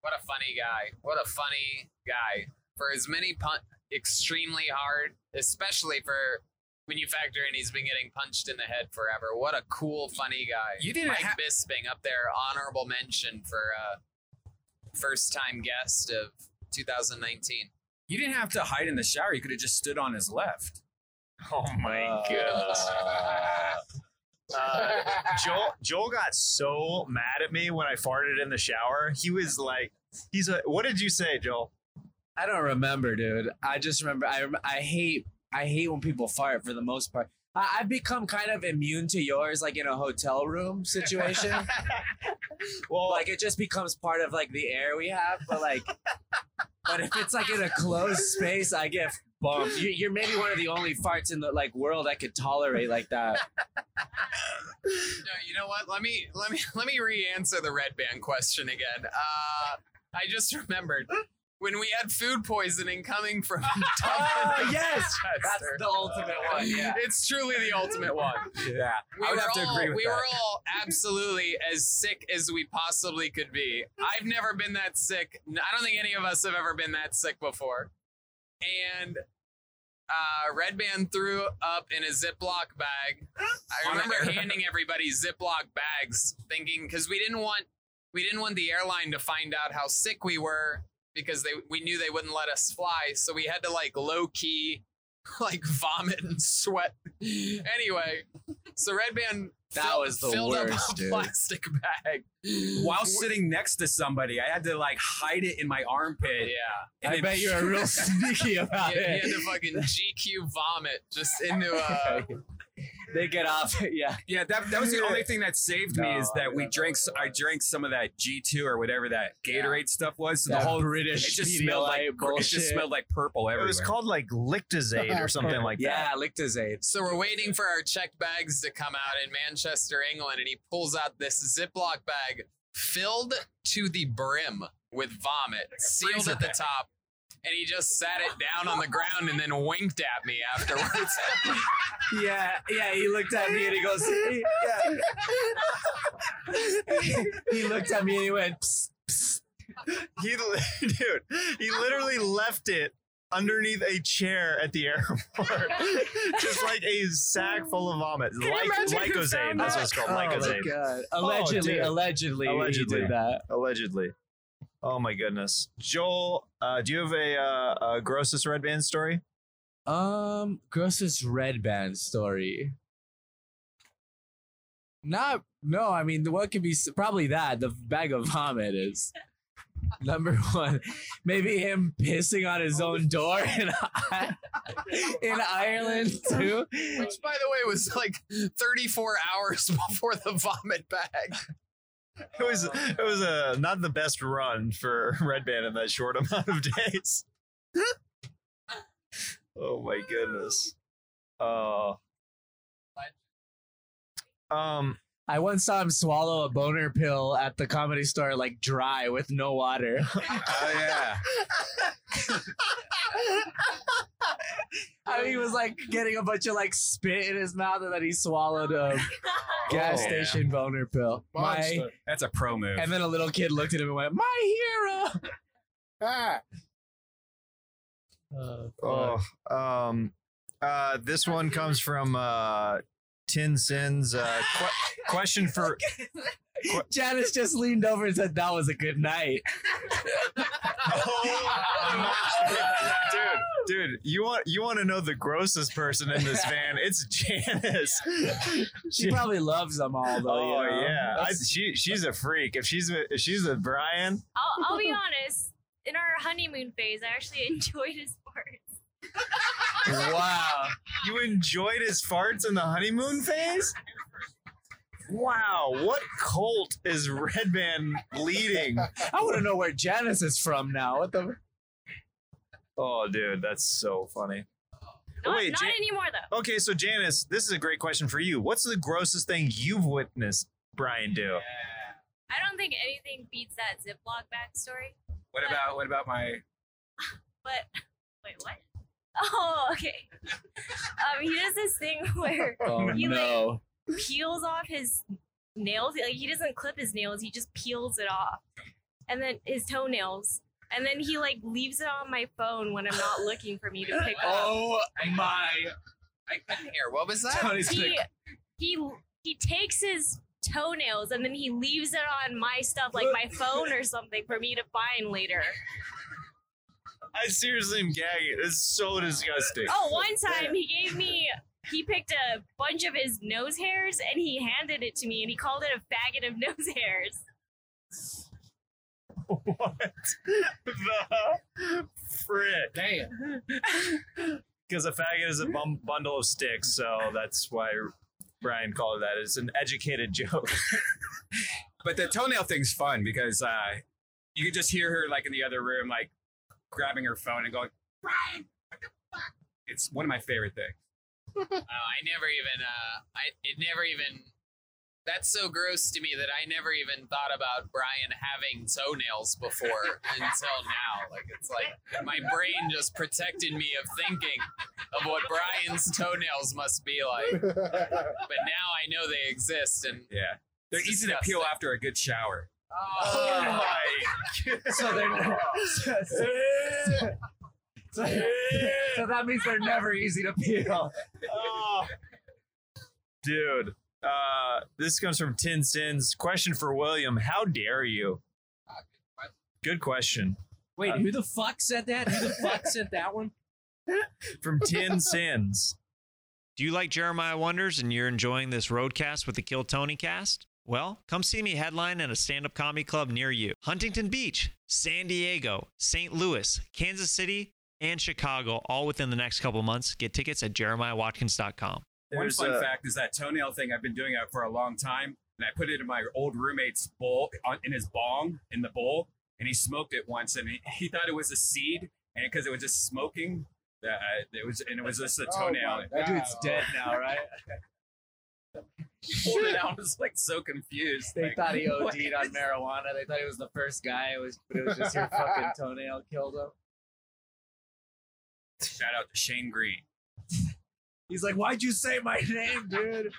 What a funny guy. What a funny guy. For as many pun extremely hard, especially for when you factor in he's been getting punched in the head forever. What a cool, funny guy. You didn't Mike ha- Bisping up there, honorable mention for uh, first time guest of 2019. You didn't have to hide in the shower. You could have just stood on his left. Oh my god. Uh, Joel Joel got so mad at me when I farted in the shower. He was like, he's a. What did you say, Joel? I don't remember, dude. I just remember. I I hate I hate when people fart for the most part. I, I've become kind of immune to yours, like in a hotel room situation. Well, like it just becomes part of like the air we have. But like, but if it's like in a closed space, I get bumped. You, you're maybe one of the only farts in the like world I could tolerate like that. No, you know what? Let me let me let me re-answer the Redban question again. Uh, I just remembered when we had food poisoning coming from. Oh, yes! That's the ultimate one. Yeah. It's truly the ultimate one. Yeah, We I would were have to all, agree with we that. were all absolutely as sick as we possibly could be. I've never been that sick. I don't think any of us have ever been that sick before. And uh, Redban threw up in a Ziploc bag. I remember handing everybody Ziploc bags, thinking because we didn't want we didn't want the airline to find out how sick we were because they we knew they wouldn't let us fly, so we had to like low key like vomit and sweat. anyway, so Redban That filled, was the filled up worst, a dude. plastic bag While sitting next to somebody, I had to like hide it in my armpit. Yeah, And I then- bet you're real sneaky about he, he had it. to fucking GQ vomit just into uh they get off. Yeah. Yeah, that, that was the only thing that saved me is that we don't drank. know. s- I drank some of that G two or whatever that Gatorade stuff was. So the whole British it just smelled like Pedialyte it just smelled like purple It was called like Lictazade or something like Yeah, that. Yeah, Lictazade. So we're waiting for our checked bags to come out in Manchester, England, and he pulls out this Ziploc bag filled to the brim with vomit, sealed at the top, and he just sat it down on the ground and then winked at me afterwards. Yeah, yeah. He looked at me and he goes. He, yeah. he looked at me and he went. Psst, psst. He, dude, he literally left it underneath a chair at the airport, just like a sack full of vomit. you Like imagine who Lucozade. found That's that? what it's called. Oh my god! Oh, allegedly, dude. allegedly, Allegedly. he did that. Allegedly. Oh my goodness, Joel. Uh, do you have a, uh, a grossest Redban story? Um, grossest Redban story. Not no. I mean, the what could be probably that the bag of vomit is number one. Maybe him pissing on his own door in in Ireland too. Which, by the way, was like 34 hours before the vomit bag. It was it was a not the best run for Redban in that short amount of days. oh my goodness. Oh. um. I once saw him swallow a boner pill at the comedy store, like dry with no water. oh yeah. I mean, he was like getting a bunch of like spit in his mouth, and then he swallowed a gas Oh, yeah. station boner pill. My, Monster. That's a pro move. and then a little kid looked at him and went, "My hero." Ah, Oh. Um. Uh. This one comes from uh. Tin Sins. Uh. que- question for Janice just leaned over and said, "That was a good night." dude, dude, you want you want to know the grossest person in this van? It's Janice. She probably loves them all, though. oh you know? yeah, I, she she's a freak. If she's with, if she's with Brian, I'll, I'll be honest. In our honeymoon phase, I actually enjoyed his farts. Wow. you enjoyed his farts in the honeymoon phase. Wow, what cult is Redban leading? I want to know where Janice is from now. What the? Oh, dude, that's so funny. Not, Wait, not Jan- anymore though. Okay, so Janice, this is a great question for you. What's the grossest thing you've witnessed Brian do? I don't think anything beats that Ziploc bag story. what about what about my But wait, what? Oh, okay. Um, he does this thing where Oh He, like- peels off his nails. Like he doesn't clip his nails; he just peels it off, and then his toenails. And then he like leaves it on my phone when I'm not looking for me to pick up. Oh my! I couldn't hear. What was that? Tony's He like, he he takes his toenails and then he leaves it on my stuff, like my phone or something, for me to find later. I seriously am gagging. It's so disgusting. Oh, one time he gave me. He picked a bunch of his nose hairs and he handed it to me and he called it a faggot of nose hairs. What the frick? damn. Because a faggot is a bum- bundle of sticks, so that's why Brian called it that. It's an educated joke. But the toenail thing's fun because uh, you could just hear her like in the other room, like grabbing her phone and going, Brian, what the fuck? It's one of my favorite things. Oh, I never even. Uh, I it never even. That's so gross to me that I never even thought about Brian having toenails before until now. Like it's like my brain just protected me of thinking of what Brian's toenails must be like. But now I know they exist, and Yeah. They're It's easy to peel after a good shower. Oh my so they're so, so that means they're never easy to peel. Oh. Dude, uh, this comes from Tin Sins. Question for William How dare you? Good question. Wait, who the fuck said that? Who the fuck said that one? from Tin Sins. Do you like Jeremiah Watkins and you're enjoying this roadcast with the Kill Tony cast? Well, come see me headline at a stand up comedy club near you. Huntington Beach, San Diego, St. Louis, Kansas City, and Chicago, all within the next couple months. Get tickets at jeremiahwatkins.com. One There's fun a- fact is that toenail thing. I've been doing it for a long time, and I put it in my old roommate's bowl, in his bong, in the bowl, and he smoked it once, and he, he thought it was a seed, and because it was just smoking, that it was, and it was just a Oh toenail. my That dude's dead now, right? he pulled it out, and was like so confused. They like, thought he OD'd on is- marijuana. They thought he was the first guy. It was, but it was just your fucking toenail killed him. Shout out to Shane Green. He's like, "Why'd you say my name, dude?"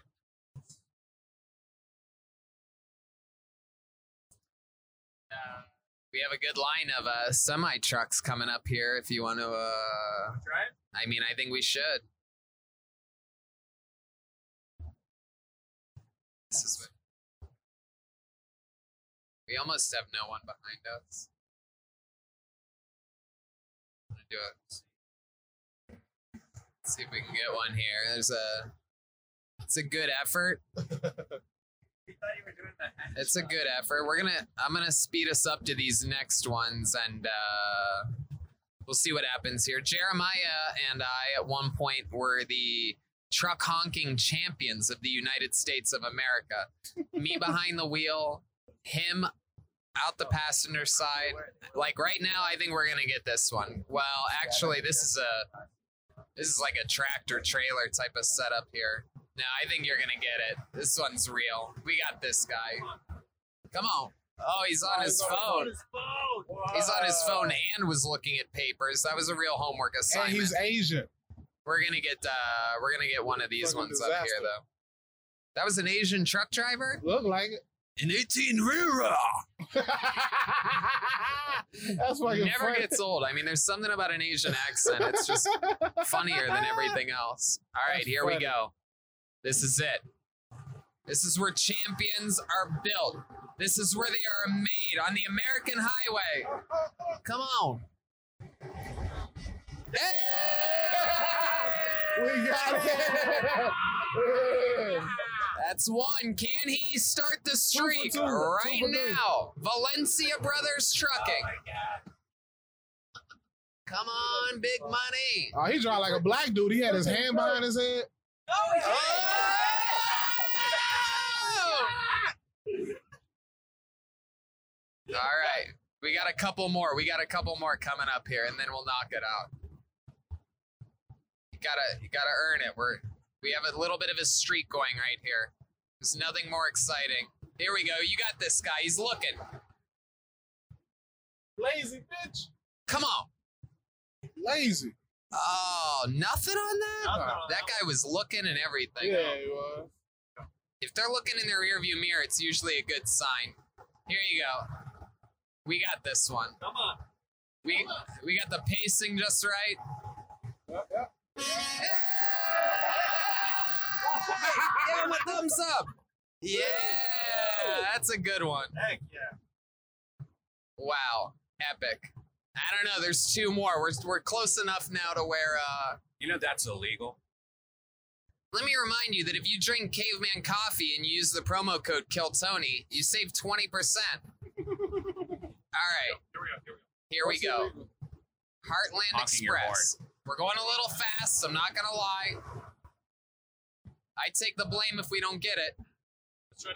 Uh, we have a good line of uh, semi trucks coming up here. If you want to, uh, Try it. I mean, I think we should. This is what. We almost have no one behind us. I'm gonna do it. Let's see if we can get one here. There's a. It's a good effort. It's a good effort. We're gonna. I'm gonna speed us up to these next ones, and uh, we'll see what happens here. Jeremiah and I, at one point, were the truck honking champions of the United States of America. Me behind the wheel, him out the passenger side. Like right now, I think we're gonna get this one. Well, actually, this is a this is like a tractor trailer type of setup here. No, I think you're gonna get it. This one's real. We got this guy. Come on. Oh, he's on his phone. He's on his phone and was looking at papers. That was a real homework assignment. And assignment. he's Asian. We're gonna get uh we're gonna get one of these Fucking ones up here though. That was an Asian truck driver? Look like it. An 18 Rira. That's fucking Never funny. gets old. I mean, there's something about an Asian accent. It's just funnier than everything else. All right, That's here we go. This is it. This is where champions are built. This is where they are made on the American highway. Come on. We got it. That's one. Can he start the streak two, two right for three. now? Valencia Brothers Trucking. Come on, big money. Oh, he drive like a black dude. He had his hand behind his head. Oh yeah! All right. We got a couple more. We got a couple more coming up here, and then we'll knock it out. You gotta, you gotta earn it. We're, we have a little bit of a streak going right here. There's nothing more exciting. Here we go. You got this guy. He's looking. Lazy bitch. Come on. Lazy. Oh, nothing on that? Nothing on that guy was looking and everything. Yeah, he was. If they're looking in their rearview mirror, it's usually a good sign. Here you go. We got this one. Come on. We we got the pacing just right. Yep, yep. Give him a thumbs up. Yeah, that's a good one. Heck yeah. Wow, epic. I don't know. There's two more. We're we're close enough now to where. uh You know that's illegal. Let me remind you that if you drink Caveman coffee and use the promo code Kill Tony, you save twenty percent. All right, Here we go. Here we go. here we go. Heartland Honking Express. We're going a little fast. I'm not gonna lie. I take the blame if we don't get it. All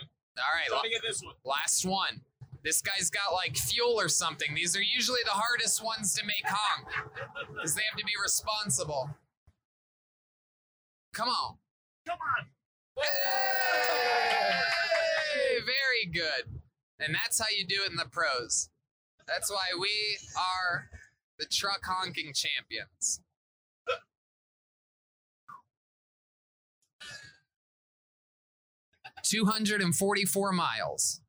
right, la- get this one. last one. This guy's got like fuel or something. These are usually the hardest ones to make honk because they have to be responsible. Come on. Come on. Hey, very good. And that's how you do it in the pros. That's why we are the truck honking champions. Two hundred and forty-four miles.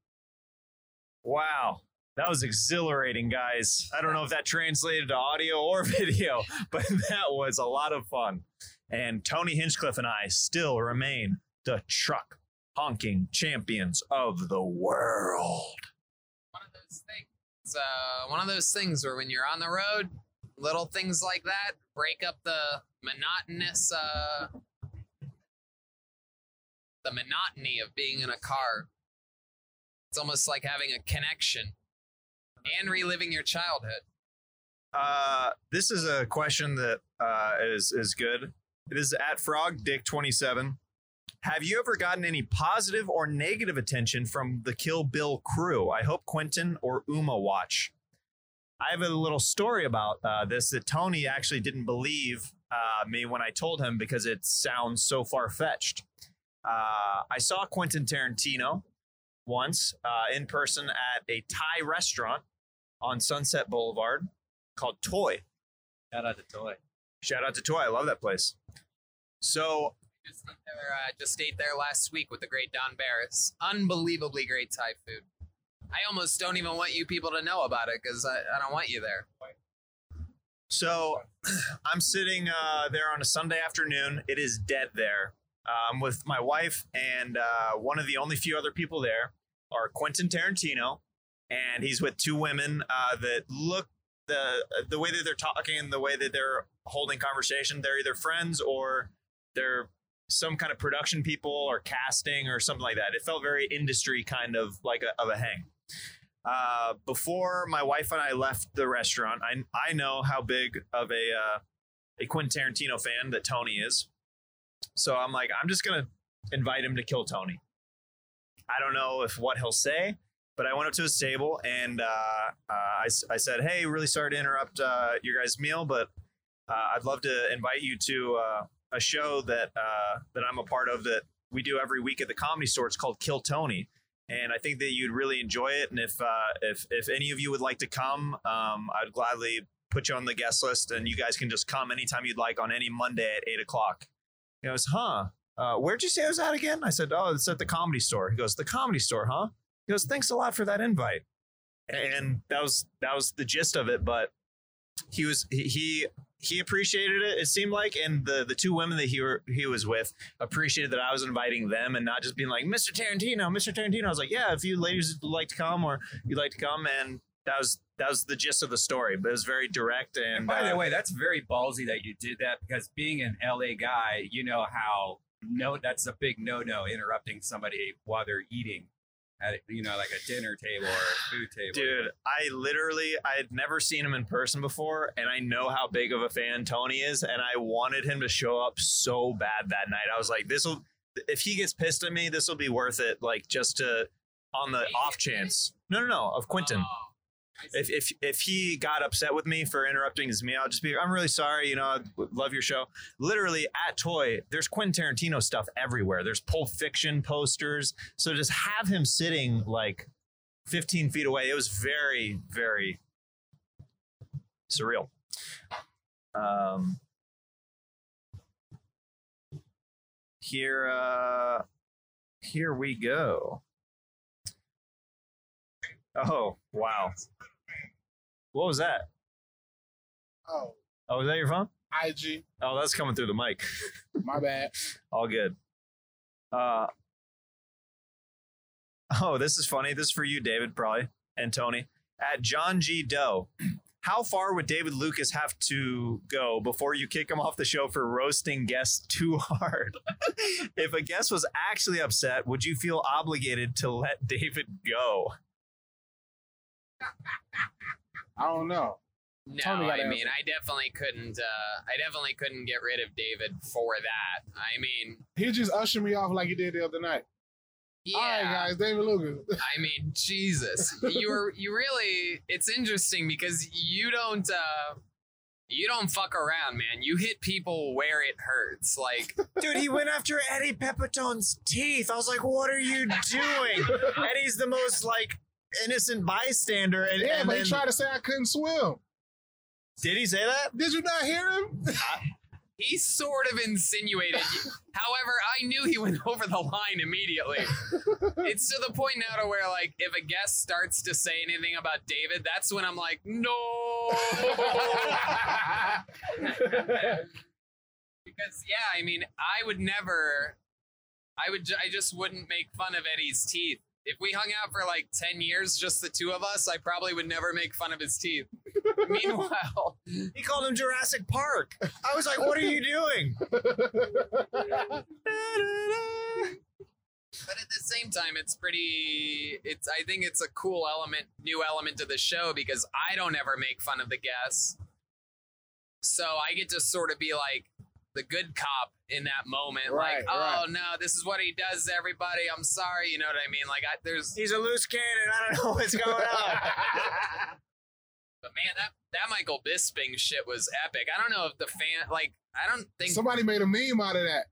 Wow. That was exhilarating, guys. I don't know if that translated to audio or video, but that was a lot of fun. And Tony Hinchcliffe and I still remain the truck honking champions of the world. One of those things uh, one of those things where when you're on the road, little things like that break up the monotonous, uh, the monotony of being in a car. It's almost like having a connection and reliving your childhood. Uh, this is a question that uh, is is good. It is at Frog Dick twenty seven. Have you ever gotten any positive or negative attention from the Kill Bill crew? I hope Quentin or Uma watch. I have a little story about uh, this that Tony actually didn't believe uh, me when I told him because it sounds so far fetched. Uh, I saw Quentin Tarantino once uh, in person at a Thai restaurant on Sunset Boulevard called Toi. Shout out to Toi. Shout out to Toi. I love that place. So Just ate there, uh, just ate there last week with the great Don Barris. Unbelievably great Thai food. I almost don't even want you people to know about it because I, I don't want you there. So I'm sitting uh, there on a Sunday afternoon. It is dead there. Um, with my wife and uh, one of the only few other people there are Quentin Tarantino, and he's with two women uh, that look the the way that they're talking, and the way that they're holding conversation. They're either friends or they're some kind of production people or casting or something like that. It felt very industry kind of like a, of a hang. Uh, before my wife and I left the restaurant, I I know how big of a uh, a Quentin Tarantino fan that Tony is. So I'm like, I'm just gonna invite him to kill Tony. I don't know if what he'll say, but I went up to his table and uh, uh, I, I said, "Hey, really sorry to interrupt uh, your guys' meal, but uh, I'd love to invite you to uh, a show that uh, that I'm a part of that we do every week at the Comedy Store. It's called Kill Tony." and I think that you'd really enjoy it. And if if if any of you would like to come, um, I'd gladly put you on the guest list, and you guys can just come anytime you'd like on any Monday at eight o'clock. He goes, huh? Uh, where'd you say I was at again? I said, oh, it's at the Comedy Store. He goes, the Comedy Store, huh? He goes, thanks a lot for that invite. And that was that was the gist of it. But he was he he, appreciated it. It seemed like, and the the two women that he were he was with appreciated that I was inviting them and not just being like, Mr. Tarantino, Mr. Tarantino. I was like, yeah, if you ladies would like to come or you'd like to come, and that was that was the gist of the story. But it was very direct and, And by uh, the way, that's very ballsy that you did that because being an LA guy, you know how no, that's a big no-no interrupting somebody while they're eating at you know like a dinner table or a food table. Dude, I literally I had never seen him in person before, and I know how big of a fan Tony is, and I wanted him to show up so bad that night. I was like, this will if he gets pissed at me, this will be worth it. Like just to on the off chance. No, no, no, of Quentin. Oh, I see. If if if he got upset with me for interrupting his meal, I'll just be I'm really sorry. You know, I love your show. Literally at Toi, there's Quentin Tarantino stuff everywhere. There's Pulp Fiction posters. So just have him sitting like 15 feet away. It was very very surreal. Um, here, uh, here we go. Oh wow. What was that? Oh, Oh, was that your phone? IG. Oh, that's coming through the mic. My bad. All good. Uh, oh, this is funny. This is for you, David, probably, and Tony. At John G. Doe, how far would David Lucas have to go before you kick him off the show for roasting guests too hard? if a guest was actually upset, would you feel obligated to let David go? I don't know. No, I mean, I definitely couldn't. Uh, I definitely couldn't get rid of David for that. I mean, He just ushered me off like he did the other night. yeah. All right, guys, David Lucas. I mean, Jesus, you're you really. It's interesting because you don't. uh you don't fuck around, man. You hit people where it hurts. Like, Dude, he went after Eddie Pepitone's teeth. I was like, what are you doing? Eddie's the most like innocent bystander. And, yeah, and but then, he tried to say I couldn't swim. did he say that? Did you not hear him? he sort of insinuated. However, I knew he went over the line immediately. it's to the point now to where, like, if a guest starts to say anything about David, that's when I'm like, no. because yeah, I mean, I would never. I would. I just wouldn't make fun of Eddie's teeth if we hung out for like 10 years, just the two of us, I probably would never make fun of his teeth. Meanwhile, He called him Jurassic Park. I was like, what are you doing? but at the same time, it's pretty, it's, I think it's a cool element, new element to the show because I don't ever make fun of the guests. So I get to sort of be like the good cop in that moment. Right, like, oh no, this is what he does to everybody. I'm sorry. You know what I mean? Like, I, there's, He's a loose cannon. I don't know what's going on. But man, that that Michael Bisping shit was epic. I don't know if the fan like I don't think Somebody made a meme out of that.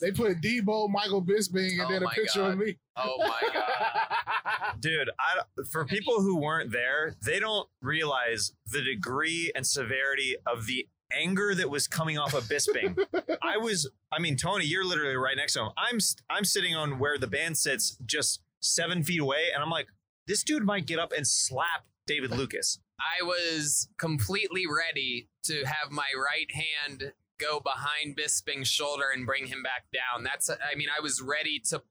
They put Debo, Michael Bisping, and Oh then a picture God. of me. Oh my god. Dude, I, for people who weren't there, they don't realize the degree and severity of the anger that was coming off of Bisping. I was, I mean, Tony, you're literally right next to him. I'm, I'm sitting on where the band sits, just seven feet away, and I'm like, this dude might get up and slap David Lucas. I was completely ready to have my right hand go behind Bisping's shoulder and bring him back down. That's I mean, I was ready to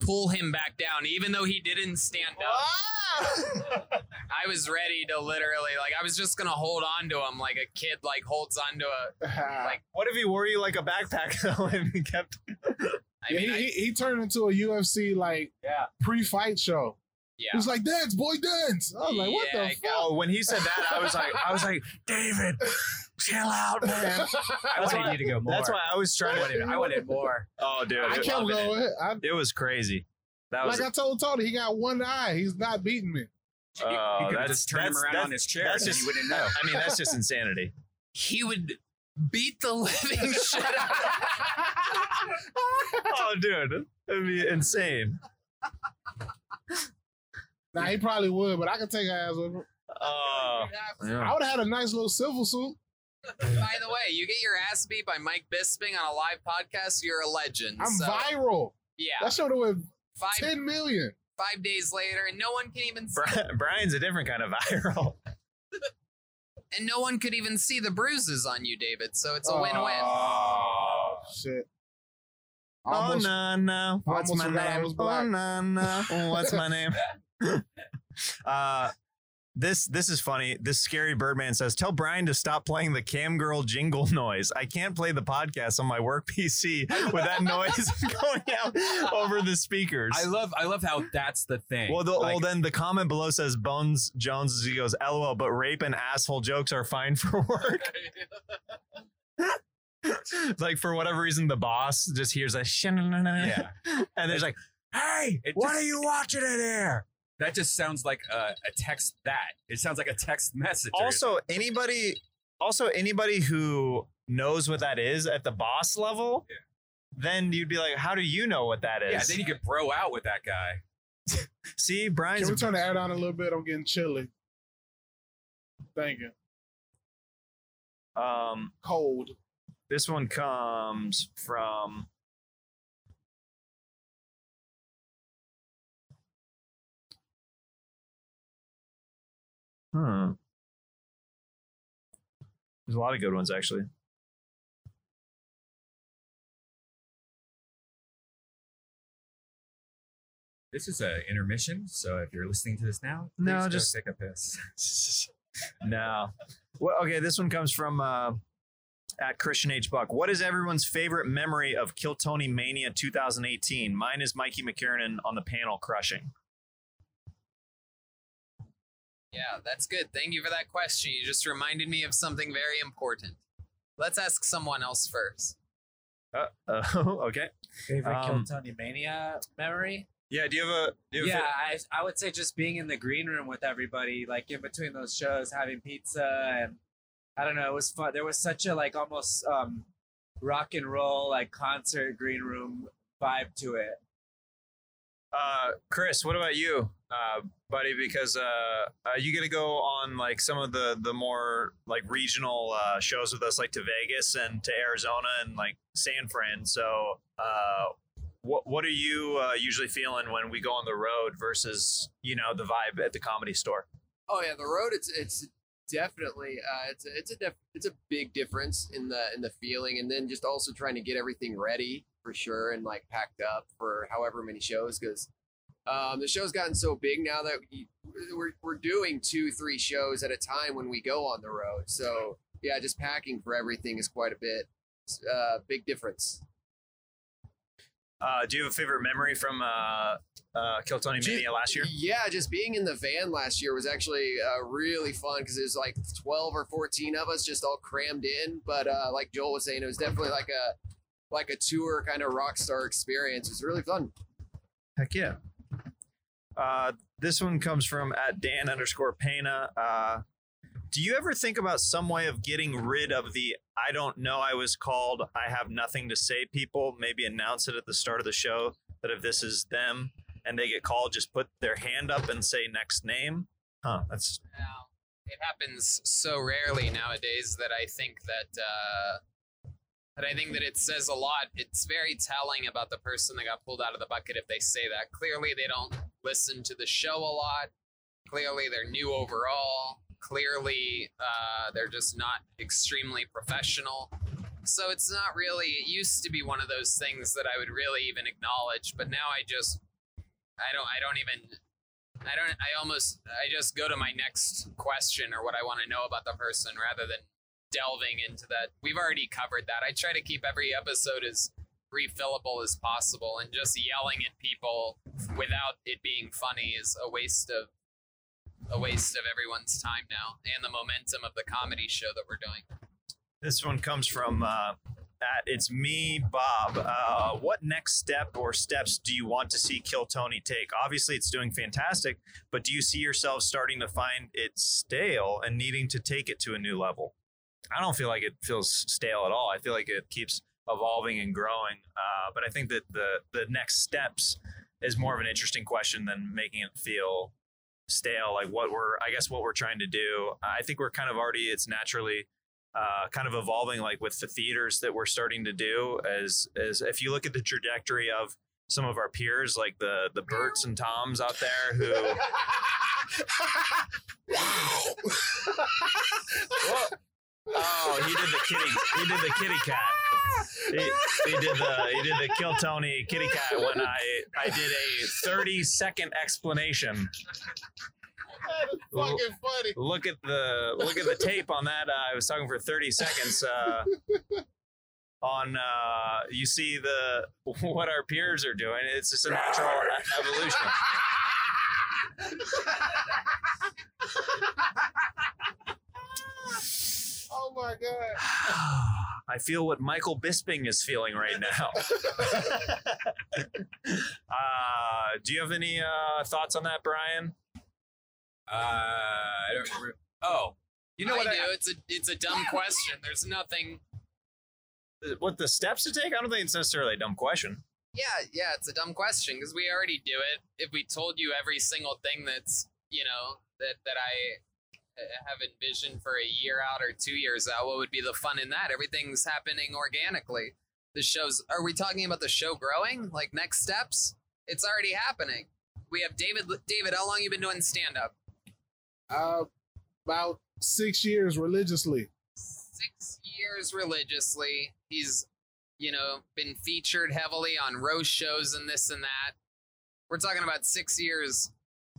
pull him back down even though he didn't stand up. I was ready to literally like I was just going to hold on to him like a kid like holds on to a like What if he wore you like a backpack though and he kept? I Yeah, mean, he, I- he, he turned into a UFC like Yeah. pre-fight show. Yeah. He was like, "Dance, boy, dance." I was like, "What Yeah, the I fuck?" Oh, when he said that, I was like, I was like, David, chill out, man. I That's wanted why- you to go more. That's why I was I trying wanted, to. I wanted more. Oh, dude, I it, kept loving it. going. I, it was crazy. That was like I told Tony, he got one eye. He's not beating me. You, you Oh, could that's- just turn him that's- around that's- on his chair that's and just- you wouldn't know. I mean, that's just insanity. he would beat the living shit out of oh, dude, it'd be insane. Now he probably would, but I could take ass with him. Oh, I would have had a nice little civil suit. By the way, you get your ass beat by Mike Bisping on a live podcast, you're a legend. I'm so, viral. Yeah, That should have went five ten million. five days later, and no one can even see, Brian's a different kind of viral. and no one could even see the bruises on you, David. So it's a win-win. Oh shit! Oh, almost, oh no no, what's my name? Oh no no, what's my name? uh, this this is funny. This scary Birdman says, "Tell Brian to stop playing the cam girl jingle noise. I can't play the podcast on my work PC with that noise going out over the speakers." I love I love how that's the thing. well, the, Like, well, then the comment below says Bones Jones. As he goes, "LOL," but rape and asshole jokes are fine for work. like for whatever reason, the boss just hears a shin, yeah, and there's like, "Hey, It what just- are you watching in here?" That just sounds like a, a text that. It sounds like a text message. or- Also, anybody, also anybody who knows what that is at the boss level, Yeah. then you'd be like, "How do you know what that is?" yeah, then you could bro out with that guy. See, Can Brian's we turn the air on a little bit? I'm getting chilly. Thank you. um. Cold. This one comes from. Hmm. There's a lot of good ones actually. This is an intermission, so if you're listening to this now, No, just- take a piss. no. Well, okay, this one comes from uh, at Christian H. Buck. What is everyone's favorite memory of Kill Tony Mania 2018? Mine is Mikey McKiernan on the panel crushing. Yeah, that's good. Thank you for that question. You just reminded me of something very important. Let's ask someone else first. Uh, uh, okay. Favorite Um, Kill Tony Mania memory? Yeah. Do you have a? Do you have Yeah, I, I would say just being in the green room with everybody, like in between those shows, having pizza and I don't know, it was fun. There was such a like almost um rock and roll like concert green room vibe to it. Uh, Chris, what about you, uh, buddy? Because uh, uh, you get to go on like some of the the more like regional uh, shows with us, like to Vegas and to Arizona and like San Fran. So, uh, what what are you uh, usually feeling when we go on the road versus you know the vibe at the comedy store? Oh yeah, the road. It's it's definitely uh, it's a, it's a def- it's a big difference in the in the feeling, and then just also trying to get everything ready for sure and like packed up for however many shows because Um, the show's gotten so big now that we, we're we're doing two, three shows at a time when we go on the road. So yeah, just packing for everything is quite a bit. Uh, big difference. Uh, do you have a favorite memory from uh, uh, Kill Tony Ju- Mania last year? Yeah, just being in the van last year was actually uh, really fun because it was like 12 or 14 of us just all crammed in. But uh, like Joel was saying, it was definitely like a like a tour kind of rock star experience. It was really fun. Heck yeah. Uh, this one comes from at Dan underscore Pena. Uh, do you ever think about some way of getting rid of the I don't know I was called, I have nothing to say people? Maybe announce it at the start of the show that if this is them and they get called, just put their hand up and say next name? Huh, that's Now, it happens so rarely nowadays that I think that uh, that I think that it says a lot. It's very telling about the person that got pulled out of the bucket if they say that. Clearly, they don't listen to the show a lot. Clearly, they're new overall. Clearly, uh, they're just not extremely professional. So it's not really. It used to be one of those things that I would really even acknowledge, but now I just, I don't, I don't even I don't. I almost. I just go to my next question or what I want to know about the person rather than delving into that. We've already covered that. I try to keep every episode as refillable as possible, and just yelling at people without it being funny is a waste of a waste of everyone's time now and the momentum of the comedy show that we're doing. This one comes from uh, at it's me, Bob. Uh, what next step or steps do you want to see Kill Tony take? Obviously, it's doing fantastic, but do you see yourself starting to find it stale and needing to take it to a new level? I don't feel like it feels stale at all. I feel like it keeps evolving and growing. Uh, but I think that the the next steps is more of an interesting question than making it feel stale. Like what we're, I guess, what we're trying to do. I think we're kind of already. It's naturally uh, kind of evolving like with the theaters that we're starting to do as as if you look at the trajectory of some of our peers like the the Berts and Toms out there who oh he did the kitty he did the kitty cat he, he did the he did the kill Tony kitty cat when I I did a 30 second explanation That is fucking funny. look at the look at the tape on that. Uh, I was talking for 30 seconds. Uh, on uh, you see the what our peers are doing. It's just a natural evolution. Oh my god. I feel what Michael Bisping is feeling right now. uh, do you have any uh, thoughts on that, Brian? Uh, I don't. Re- oh, you know I what? do. I, it's a it's a dumb question. There's nothing. What the steps to take? I don't think it's necessarily a dumb question. Yeah, yeah, it's a dumb question because we already do it. If we told you every single thing that's you know that that I have envisioned for a year out or two years out, what would be the fun in that? Everything's happening organically. The show's. Are we talking about the show growing? Like next steps? It's already happening. We have David. David, how long you been doing stand up? Uh, about six years religiously. six years religiously. He's, you know, been featured heavily on roast shows and this and that. We're talking about six years,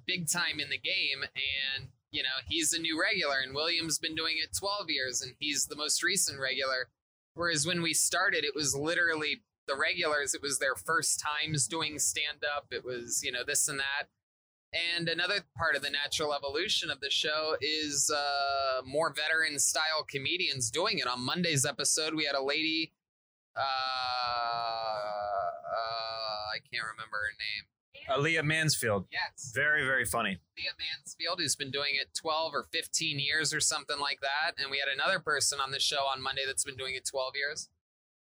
big time in the game, and you know he's a new regular, and William's been doing it 12 years, and he's the most recent regular. Whereas when we started, it was literally the regulars. It was their first times doing stand up. It was you know this and that. And another part of the natural evolution of the show is uh, more veteran style comedians doing it. On Monday's episode, we had a lady, uh, uh, I can't remember her name. Aaliyah Mansfield, Yes, very very funny. Leah Mansfield, who's been doing it 12 or 15 years or something like that. And we had another person on the show on Monday that's been doing it 12 years.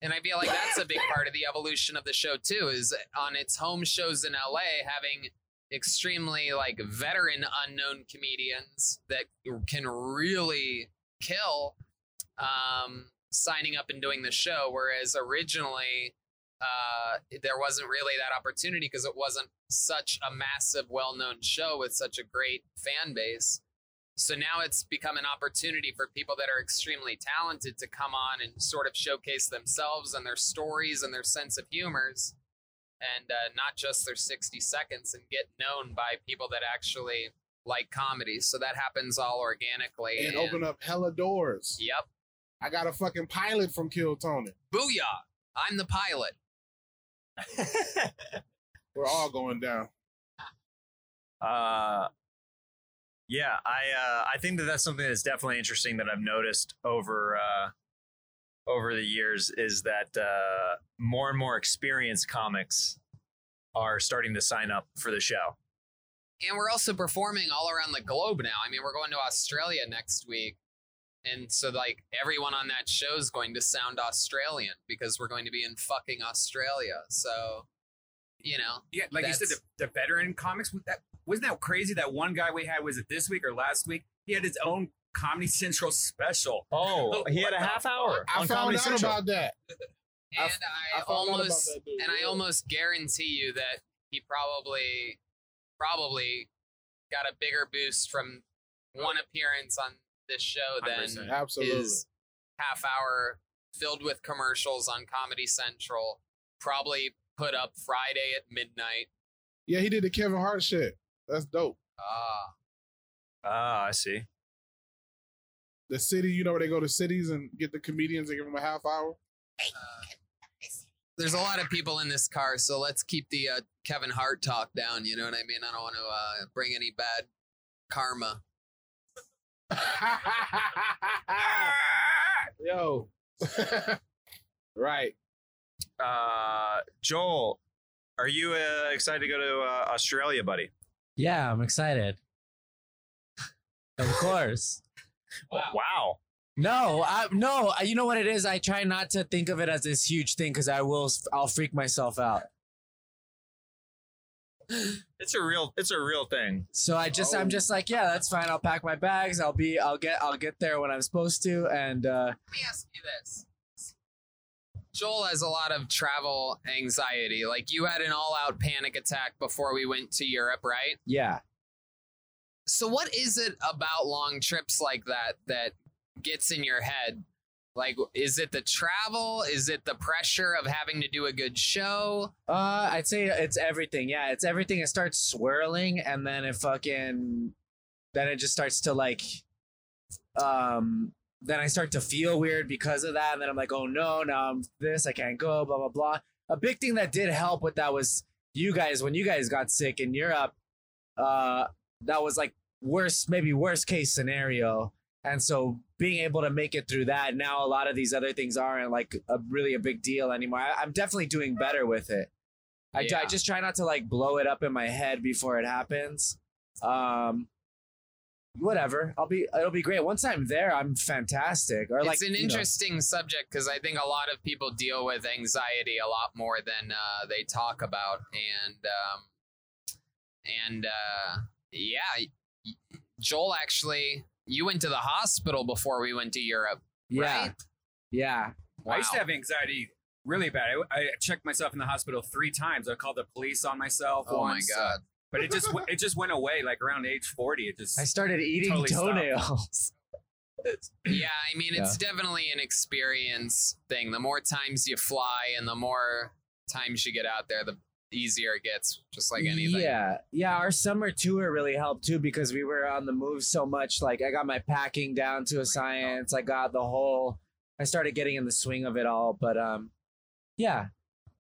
And I feel like that's a big part of the evolution of the show too, is on its home shows in LA having extremely like veteran unknown comedians that can really kill um, signing up and doing the show. Whereas originally uh, there wasn't really that opportunity because it wasn't such a massive, well known show with such a great fan base. So now it's become an opportunity for people that are extremely talented to come on and sort of showcase themselves and their stories and their sense of humors. and uh, not just their 60 seconds and get known by people that actually like comedy. So that happens all organically. and open up hella doors. Yep. I got a fucking pilot from Kill Tony. Booyah. I'm the pilot. We're all going down. Uh, yeah, I uh, I think that that's something that's definitely interesting that I've noticed over uh, over the years is that uh, more and more experienced comics are starting to sign up for the show. And we're also performing all around the globe now. I mean, we're going to Australia next week. And so, like, everyone on that show is going to sound Australian because we're going to be in fucking Australia. So, you know, Yeah, like you said, the, the veteran comics. was That wasn't that crazy. That one guy we had was it this week or last week? He had his own Comedy Central special. Oh, oh he had a half hour I on found Comedy out Central. about that. And f- I, I found out about almost that and I almost guarantee you that he probably probably got a bigger boost from one appearance on this show than 100%. Absolutely. his half hour filled with commercials on Comedy Central. Probably put up Friday at midnight. Yeah, he did the Kevin Hart shit. That's dope. Ah, Ah, I see. The city, you know where they go to cities and get the comedians and give them a half hour? there's a lot of people in this car, so let's keep the uh, Kevin Hart talk down. You know what I mean? I don't want to uh, bring any bad karma. Yo. right. Uh, Joel, are you uh, excited to go to uh, Australia, buddy? Yeah, I'm excited. Of course. Wow. No, I no. You know what it is? I try not to think of it as this huge thing because I will. I'll freak myself out. It's a real it's a real thing. So I just, Oh. I'm just like, yeah, that's fine. I'll pack my bags. I'll be, I'll get, I'll get there when I'm supposed to. And uh, Let me ask you this. Joel has a lot of travel anxiety. Like you had an all-out panic attack before we went to Europe, right? yeah, So what is it about long trips like that that gets in your head? Like is it the travel? Is it the pressure of having to do a good show? uh, I'd say it's everything. Yeah, it's everything. It starts swirling, and then it fucking, then it just starts to like, um, then I start to feel weird because of that, and then I'm like, oh no, now I'm this, I can't go, blah blah blah. A big thing that did help with that was you guys when you guys got sick in Europe. Uh, that was like worst, maybe worst case scenario. And so being able to make it through that, now a lot of these other things aren't like a really a big deal anymore. I, I'm definitely doing better with it. I, Yeah. I just try not to like blow it up in my head before it happens. Um, whatever. I'll be. It'll be great. Once I'm there, I'm fantastic. Or like it's an you know, interesting subject because I think a lot of people deal with anxiety a lot more than uh, they talk about, and um, and uh, yeah, Joel actually, you went to the hospital before we went to Europe, yeah, right? yeah. Wow. I used to have anxiety really bad. I, I checked myself in the hospital three times. I called the police on myself. Oh my once, uh, god! but it just it just went away like around age forty. It just I started eating Totally stopped. toenails. Yeah, I mean, it's definitely an experience thing. The more times you fly and the more times you get out there, the easier it gets. Just like anything. Yeah, yeah. Our summer tour really helped too because we were on the move so much. Like I got my packing down to a science. I got the whole. I started getting in the swing of it all. But um, yeah,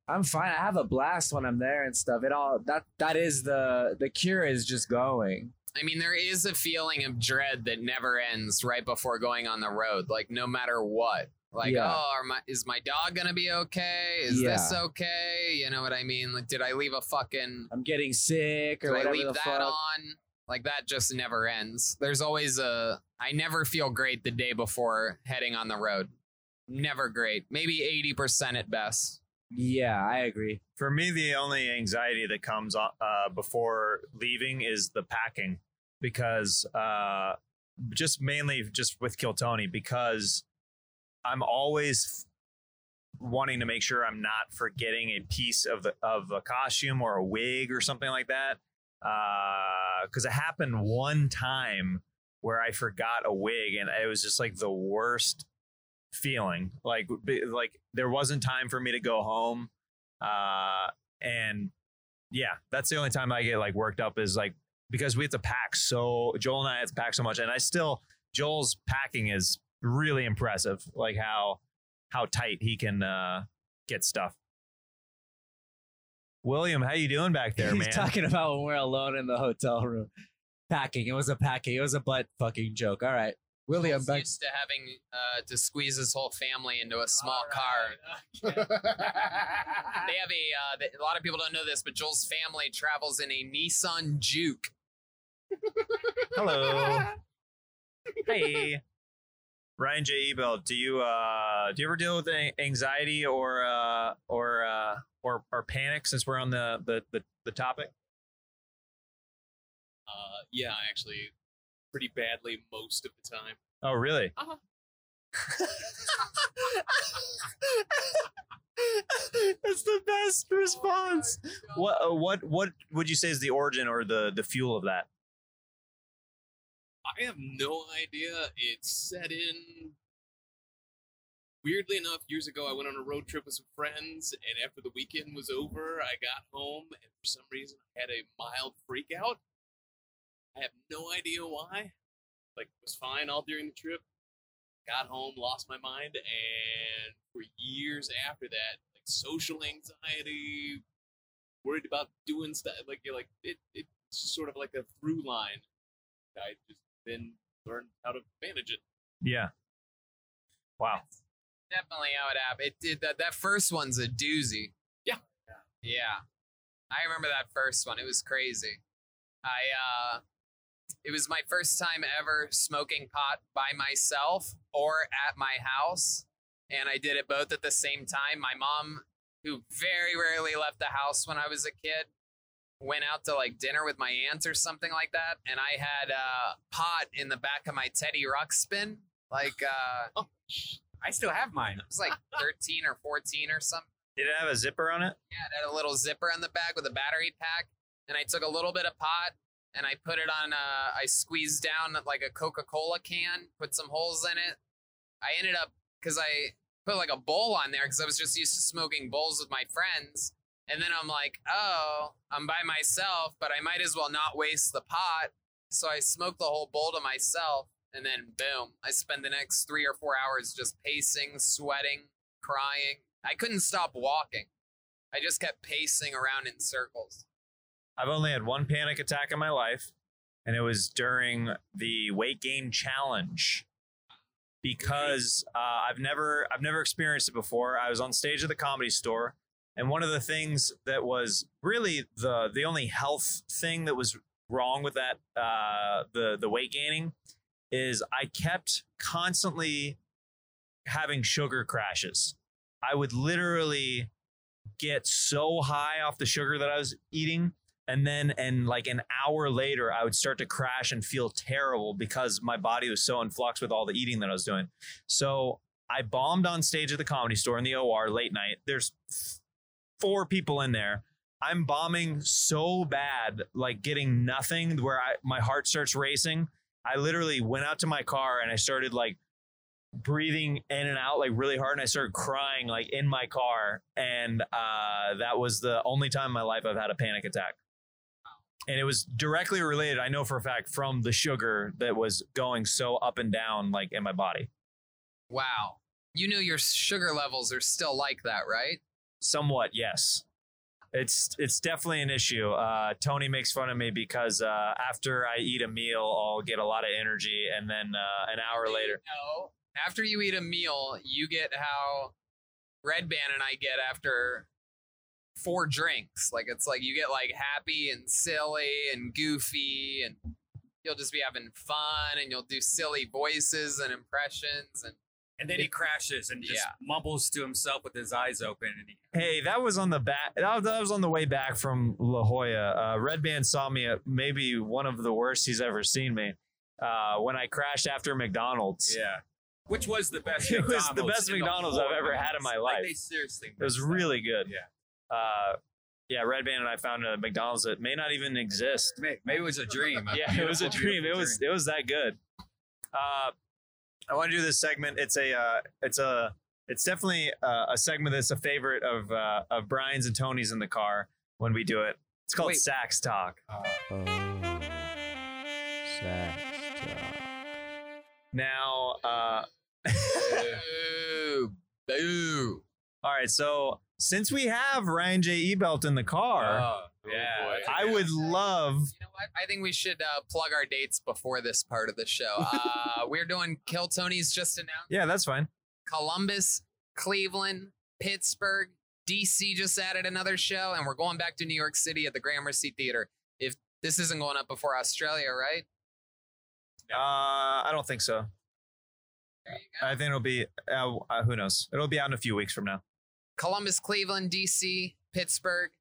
I'm fine. I have a blast when I'm there and stuff. It all that that is the the cure is just going. I mean, there is a feeling of dread that never ends right before going on the road. Like no matter what. Like, Yeah. oh, are my, is my dog gonna be okay? Is this okay? You know what I mean? Like, did I leave a fucking? I'm getting sick or Did I leave the that fuck. on? Like that just never ends. There's always a. I never feel great the day before heading on the road. Never great. Maybe eighty percent at best. Yeah, I agree. For me, the only anxiety that comes uh, before leaving is the packing, because uh, just mainly just with Kill Tony, because I'm always wanting to make sure I'm not forgetting a piece of the, of a costume or a wig or something like that. Because it happened one time where I forgot a wig, and it was just like the worst feeling. Like, like there wasn't time for me to go home uh and yeah, that's the only time I get like worked up is like because we have to pack so Joel and I have to pack so much, and I still Joel's packing is really impressive, like how how tight he can uh, get stuff. William, how you doing back there, He's man? talking about when we're alone in the hotel room. Packing. It was a packing. It was a butt fucking joke. All right. William, He's back. used to having uh, to squeeze his whole family into a small car. They have a. Uh, th- a lot of people don't know this, but Joel's family travels in a Nissan Juke. Hello. hey. Ryan J. Ebel, do you uh do you ever deal with anxiety or uh or uh or or panic since we're on the the the, the topic? Uh, yeah, actually, pretty badly most of the time. Oh, really? Uh-huh. That's the best response. What uh, what what would you say is the origin or the the fuel of that? I have no idea. It set in. Weirdly enough, years ago, I went on a road trip with some friends, and after the weekend was over, I got home, and for some reason, I had a mild freak out. I have no idea why. Like, was fine all during the trip. Got home, lost my mind, and for years after that, like social anxiety, worried about doing stuff, like you're like it, it's just sort of like a through line. I just then learned how to manage it. Yeah. Wow. Definitely how it happened. It did that. That first one's a doozy. Yeah. Yeah. I remember that first one. It was crazy. I uh it was my first time ever smoking pot by myself or at my house. And I did it both at the same time. My mom, who very rarely left the house when I was a kid, went out to like dinner with my aunt or something like that. And I had uh pot in the back of my Teddy Ruxpin. Like uh I still have mine. it was like 13 or 14 or something. Did it have a zipper on it? Yeah, it had a little zipper on the back with a battery pack. And I took a little bit of pot and I put it on, uh, I squeezed down like a Coca Cola can, put some holes in it. I ended up, because I put like a bowl on there because I was just used to smoking bowls with my friends. And then I'm like, oh, I'm by myself, but I might as well not waste the pot. So I smoke the whole bowl to myself. And then boom, I spend the next three or four hours just pacing, sweating, crying. I couldn't stop walking. I just kept pacing around in circles. I've only had one panic attack in my life, and it was during the weight gain challenge. Because uh, I've never I've never experienced it before. I was on stage at the comedy store, and one of the things that was really the the only health thing that was wrong with that uh, the the weight gaining is I kept constantly having sugar crashes. I would literally get so high off the sugar that I was eating and then and like an hour later i would start to crash and feel terrible because my body was so in flux with all the eating that i was doing so i bombed on stage at the comedy store in the or late night there's four people in there i'm bombing so bad like getting nothing where I, my heart starts racing i literally went out to my car and i started like breathing in and out like really hard and I started crying like in my car and uh that was the only time in my life I've had a panic attack. And it was directly related, I know for a fact, from the sugar that was going so up and down like in my body. Wow. You know your sugar levels are still like that, right? Somewhat, yes. It's it's definitely an issue. Uh, Tony makes fun of me because uh, after I eat a meal, I'll get a lot of energy, and then uh, an hour later, No. After you eat a meal, you get how Redban and I get after four drinks. Like it's like you get like happy and silly and goofy and you'll just be having fun and you'll do silly voices and impressions and And then he crashes and just Yeah. mumbles to himself with his eyes open. And he, Hey, that was on the back. That was, on the way back from La Jolla. Uh, Redban saw me at maybe one of the worst he's ever seen me uh, when I crashed after McDonald's. yeah. Which was the best It was the McDonald's best in the McDonald's I've ever had in my life. Like they seriously It was really good. Yeah. Uh, yeah, Redban and I found a McDonald's that may not even exist. May- Maybe it was a dream. yeah, it was a dream. It was it was that good. Uh, I want to do this segment. It's a uh, it's a It's definitely uh, a segment that's a favorite of uh, of Brian's and Tony's in the car when we do it. It's called Wait. Sax Talk. Oh, sex talk. Now, uh, Boo. Boo. all right. So since we have Ryan J. Ebelt in the car, Oh, yeah. I would love. You know what? I think we should uh, plug our dates before this part of the show. Uh, we're doing Kill Tony's just announced. Yeah, that's fine. Columbus, Cleveland, Pittsburgh, DC just added another show, and we're going back to New York City at the Gramercy Theater. If this isn't going up before Australia, right? Uh, I don't think so. There you go. I think it'll be. Uh, uh, who knows? It'll be out in a few weeks from now. Columbus, Cleveland, DC, Pittsburgh,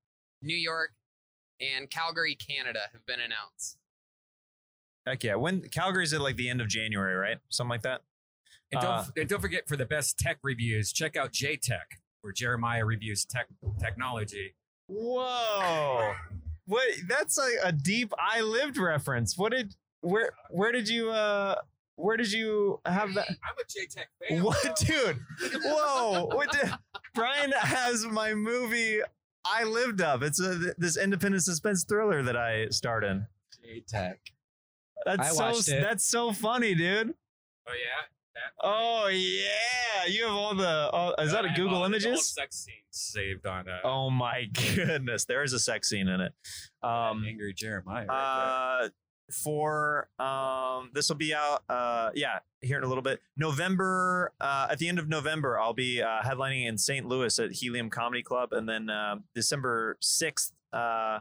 New York, and Calgary, Canada have been announced. Heck yeah! When Calgary's at like the end of January, right? Something like that. And don't, Uh, and don't forget for the best tech reviews, check out J Tech, where Jeremiah reviews tech technology. Whoa! What? That's like a deep "I lived" reference. What did? Where? Where did you? Uh, where did you have that? I'm a J Tech fan. What, dude? Whoa! What? Did, Brian has my movie "I Lived" up. It's a this independent suspense thriller that I starred in. J Tech. That's I so. it. That's so funny, dude. Oh yeah. Oh yeah, you have all the. All, is that a Google all- all Images? sex scenes saved on uh, Oh my goodness, there is a sex scene in it. Um, Angry Jeremiah. right uh, for um, this will be out. Uh, yeah, here in a little bit. November. Uh, at the end of November, I'll be uh, headlining in St. Louis at Helium Comedy Club, and then uh, December sixth. Uh,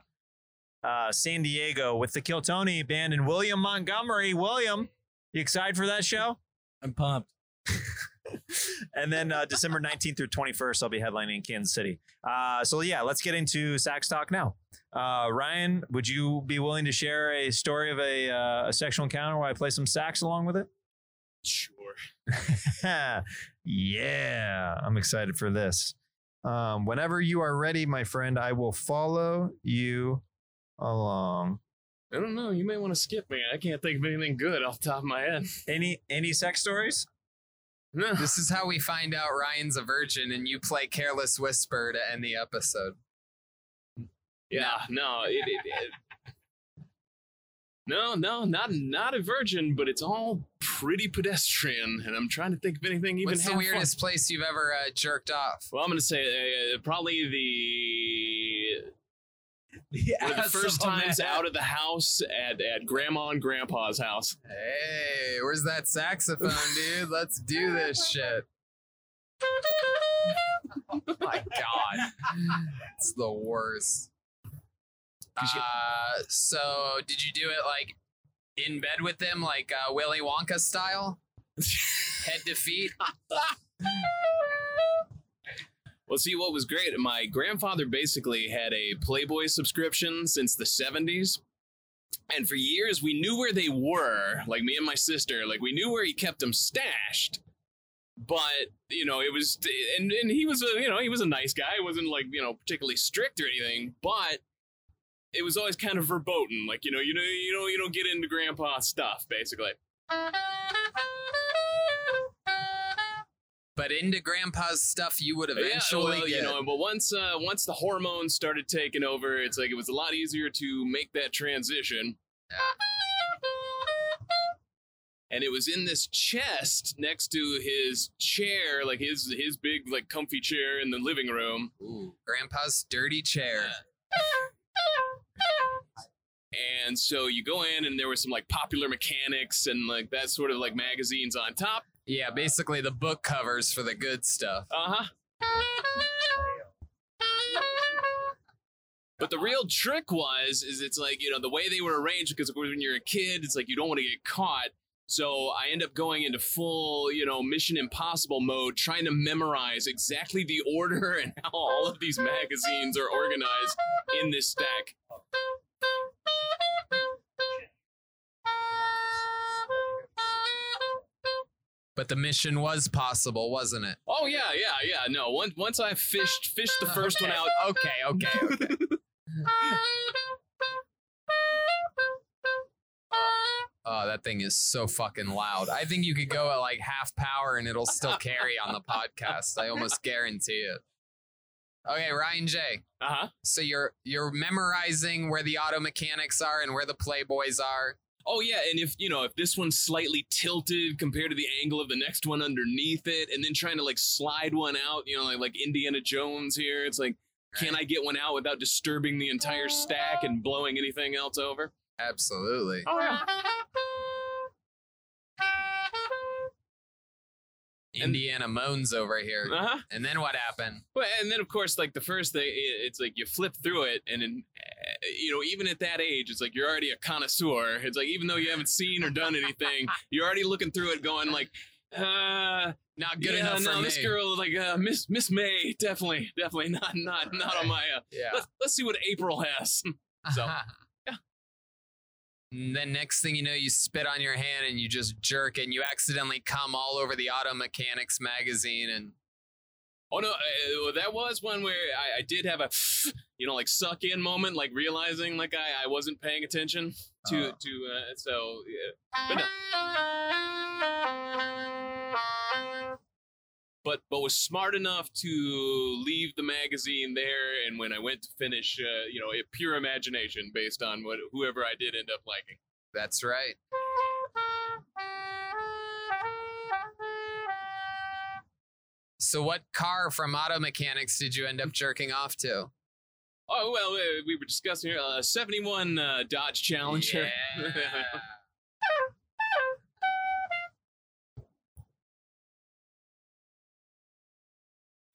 uh, San Diego with the Kill Tony band and William Montgomery. William, you excited for that show? I'm pumped. and then uh, December 19th through 21st, I'll be headlining in Kansas City. Uh, so, yeah, let's get into Sax Talk now. Uh, Ryan, would you be willing to share a story of a, uh, a sexual encounter where I play some sax along with it? Sure. yeah, I'm excited for this. Um, whenever you are ready, my friend, I will follow you along. I don't know. You may want to skip me. I can't think of anything good off the top of my head. Any any sex stories? No. This is how we find out Ryan's a virgin, and you play Careless Whisper to end the episode. Yeah, no, it, it, it- no, no, not not a virgin, but it's all pretty pedestrian, and I'm trying to think of anything even. What's the half weirdest place you've ever uh, jerked off? Well, I'm gonna say uh, probably the one of the ass first of times out of the house at at Grandma and Grandpa's house. Hey, where's that saxophone, dude? Let's do this shit. Oh my god. It's the worst. Uh, so did you do it like in bed with them, like uh, Willy Wonka style? Head to feet? Well, see, what was great, my grandfather basically had a Playboy subscription since the 70s. And for years, we knew where they were, like me and my sister, like we knew where he kept them stashed. But, you know, it was, and, and he was a, you know, he was a nice guy. He wasn't like, you know, particularly strict or anything, but it was always kind of verboten. Like, you know, you know, you know, you don't get into grandpa stuff, basically. But into grandpa's stuff you would eventually yeah, well, get. you know, but once uh, once the hormones started taking over, it's like it was a lot easier to make that transition. And it was in this chest next to his chair, like his his big like comfy chair in the living room. Ooh, grandpa's dirty chair. And so you go in, and there was some like popular mechanics and like that sort of like magazines on top. Yeah, basically the book covers for the good stuff. Uh huh. But the real trick was, is it's like, you know, the way they were arranged, because of course when you're a kid, it's like you don't want to get caught. So I end up going into full, you know, Mission Impossible mode, trying to memorize exactly the order and how all of these magazines are organized in this stack. But the mission was possible, wasn't it? Oh yeah, yeah, yeah. No, once once I fished fished the first one out, Okay, okay, okay. Oh, that thing is so fucking loud. I think you could go at like half power and it'll still carry on the podcast. I almost guarantee it. Okay, Ryan J. Uh huh. So you're you're memorizing where the auto mechanics are and where the playboys are. Oh yeah, and if you know if this one's slightly tilted compared to the angle of the next one underneath it, and then trying to like slide one out, you know, like, like Indiana Jones here, it's like, can I get one out without disturbing the entire stack and blowing anything else over? Absolutely. Oh yeah. Indiana moans over here. Uh huh. And then what happened? Well, and then of course, like the first thing, it's like you flip through it, and then, uh, you know, even at that age, it's like you're already a connoisseur. It's like even though you haven't seen or done anything, you're already looking through it, going like, uh, Not good yeah, enough for no, this girl, like uh, Miss Miss May, definitely, definitely not, not, not on my. Uh, Yeah. let's let's see what April has. So. And then next thing you know, you spit on your hand and you just jerk and you accidentally come all over the Auto Mechanics magazine and Oh no, uh, that was one where I, I did have a, you know, like suck in moment, like realizing like I, I wasn't paying attention to Oh. to uh, so. Yeah. But. But was smart enough to leave the magazine there, and when I went to finish, uh, you know, a pure imagination based on what whoever I did end up liking. that's right. So what car from Auto Mechanics did you end up jerking off to? Oh well, uh, we were discussing here uh, '71 uh, Dodge Challenger. Yeah.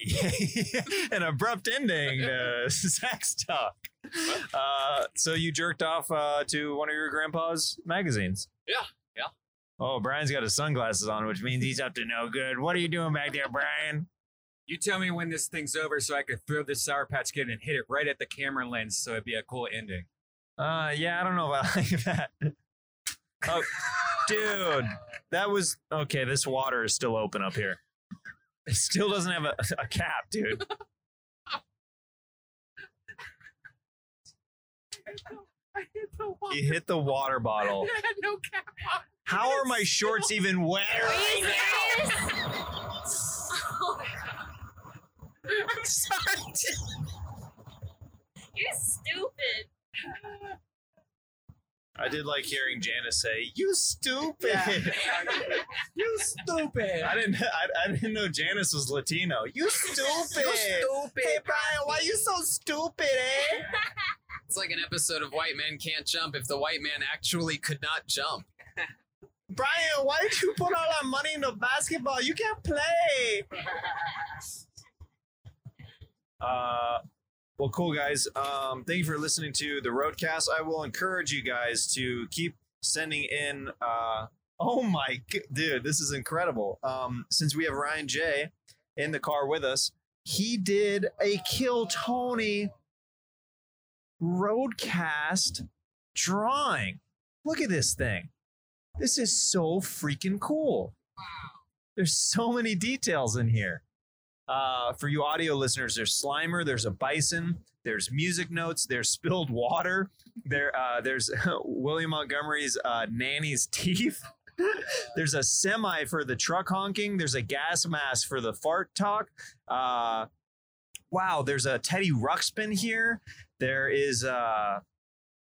An abrupt ending to Sax talk. Uh, so you jerked off uh, to one of your grandpa's magazines. Yeah, yeah. Oh, Brian's got his sunglasses on, which means he's up to no good. What are you doing back there, Brian? You tell me when this thing's over so I could throw this Sour Patch Kid and hit it right at the camera lens so it'd be a cool ending. Uh, yeah, I don't know about like that. Oh, dude, that was okay. This water is still open up here. It still doesn't have a, a cap, dude. You hit the water bottle. no cap How are my shorts even wet Are right you now? serious? Oh my god. I'm sorry. You're stupid. I did like hearing Janice say, "You stupid." You stupid. I didn't. I, I didn't know Janice was Latino. You stupid. You stupid. Hey Brian, why you so stupid, eh? It's like an episode of White Men Can't Jump if the white man actually could not jump. Brian, why did you put all that money into basketball? You can't play. Uh, well, cool guys. Um, thank you for listening to the Roadcast. I will encourage you guys to keep sending in. Uh, oh my, dude, this is incredible. Um, since we have Ryan J in the car with us, he did a Kill Tony Roadcast drawing. Look at this thing. This is so freaking cool. Wow. There's so many details in here. Uh, for you audio listeners, there's Slimer, there's a bison, there's music notes, there's spilled water, there, uh, there's William Montgomery's uh, nanny's teeth. there's a semi for the truck honking. There's a gas mask for the fart talk. Uh, wow, there's a Teddy Ruxpin here. There is uh,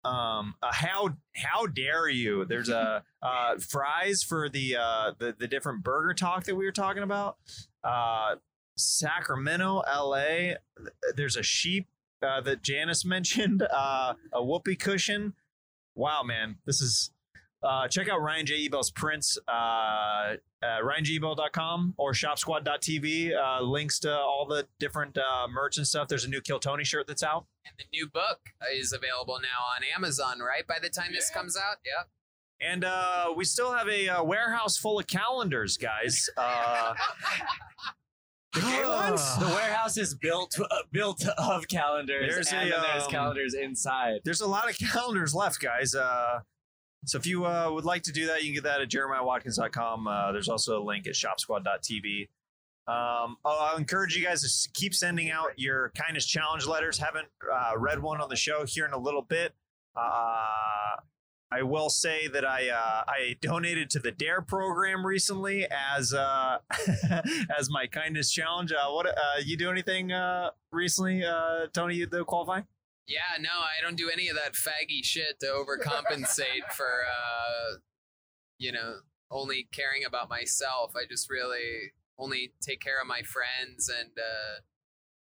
um, a how how dare you? There's a uh, fries for the uh, the the different burger talk that we were talking about. Uh, Sacramento, L.A. There's a sheep uh, that Janice mentioned. Uh, a whoopee cushion. Wow, man, this is. Uh, check out Ryan J. Ebell's prints, uh, uh, ryangebell.com or shopsquad.tv. Uh, links to all the different uh, merch and stuff. There's a new Kill Tony shirt that's out. And the new book is available now on Amazon, right? By the time this comes out? Yep. And uh, we still have a uh, warehouse full of calendars, guys. Uh, The gay ones? The warehouse is built uh, built of calendars, There's and a, then there's um, calendars inside. there's a lot of calendars left, guys. Uh, so if you uh, would like to do that, you can get that at jeremiahwatkins.com. Uh, there's also a link at shopsquad.tv. Um, I'll I'll encourage you guys to keep sending out your kindness challenge letters. Haven't uh, read one on the show here in a little bit. I will say that I uh, I donated to the Dare program recently as uh, as my kindness challenge. Uh, what uh, you do anything uh, recently, uh, Tony? You the qualify? Yeah, no, I don't do any of that faggy shit to overcompensate for, uh, you know, only caring about myself. I just really only take care of my friends and uh,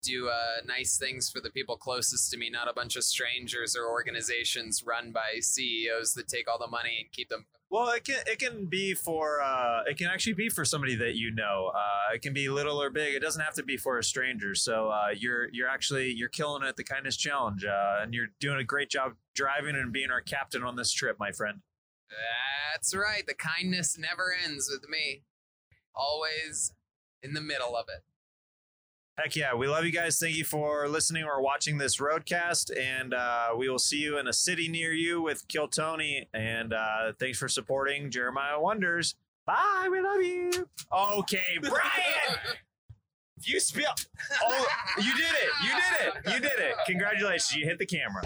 do uh, nice things for the people closest to me, not a bunch of strangers or organizations run by CEOs that take all the money and keep them. Well, it can it can be for uh, it can actually be for somebody that you know. Uh, it can be little or big. It doesn't have to be for a stranger. So uh, you're you're actually you're killing it at the kindness challenge, uh, and you're doing a great job driving and being our captain on this trip, my friend. That's right. The kindness never ends with me. Always in the middle of it. Heck yeah, we love you guys. Thank you for listening or watching this roadcast, and uh, we will see you in a city near you with Kill Tony. And uh, thanks for supporting Jeremiah Wonders. Bye, we love you. Okay, Brian. You spill, oh, you did it! You did it! You did it! Congratulations! You hit the camera.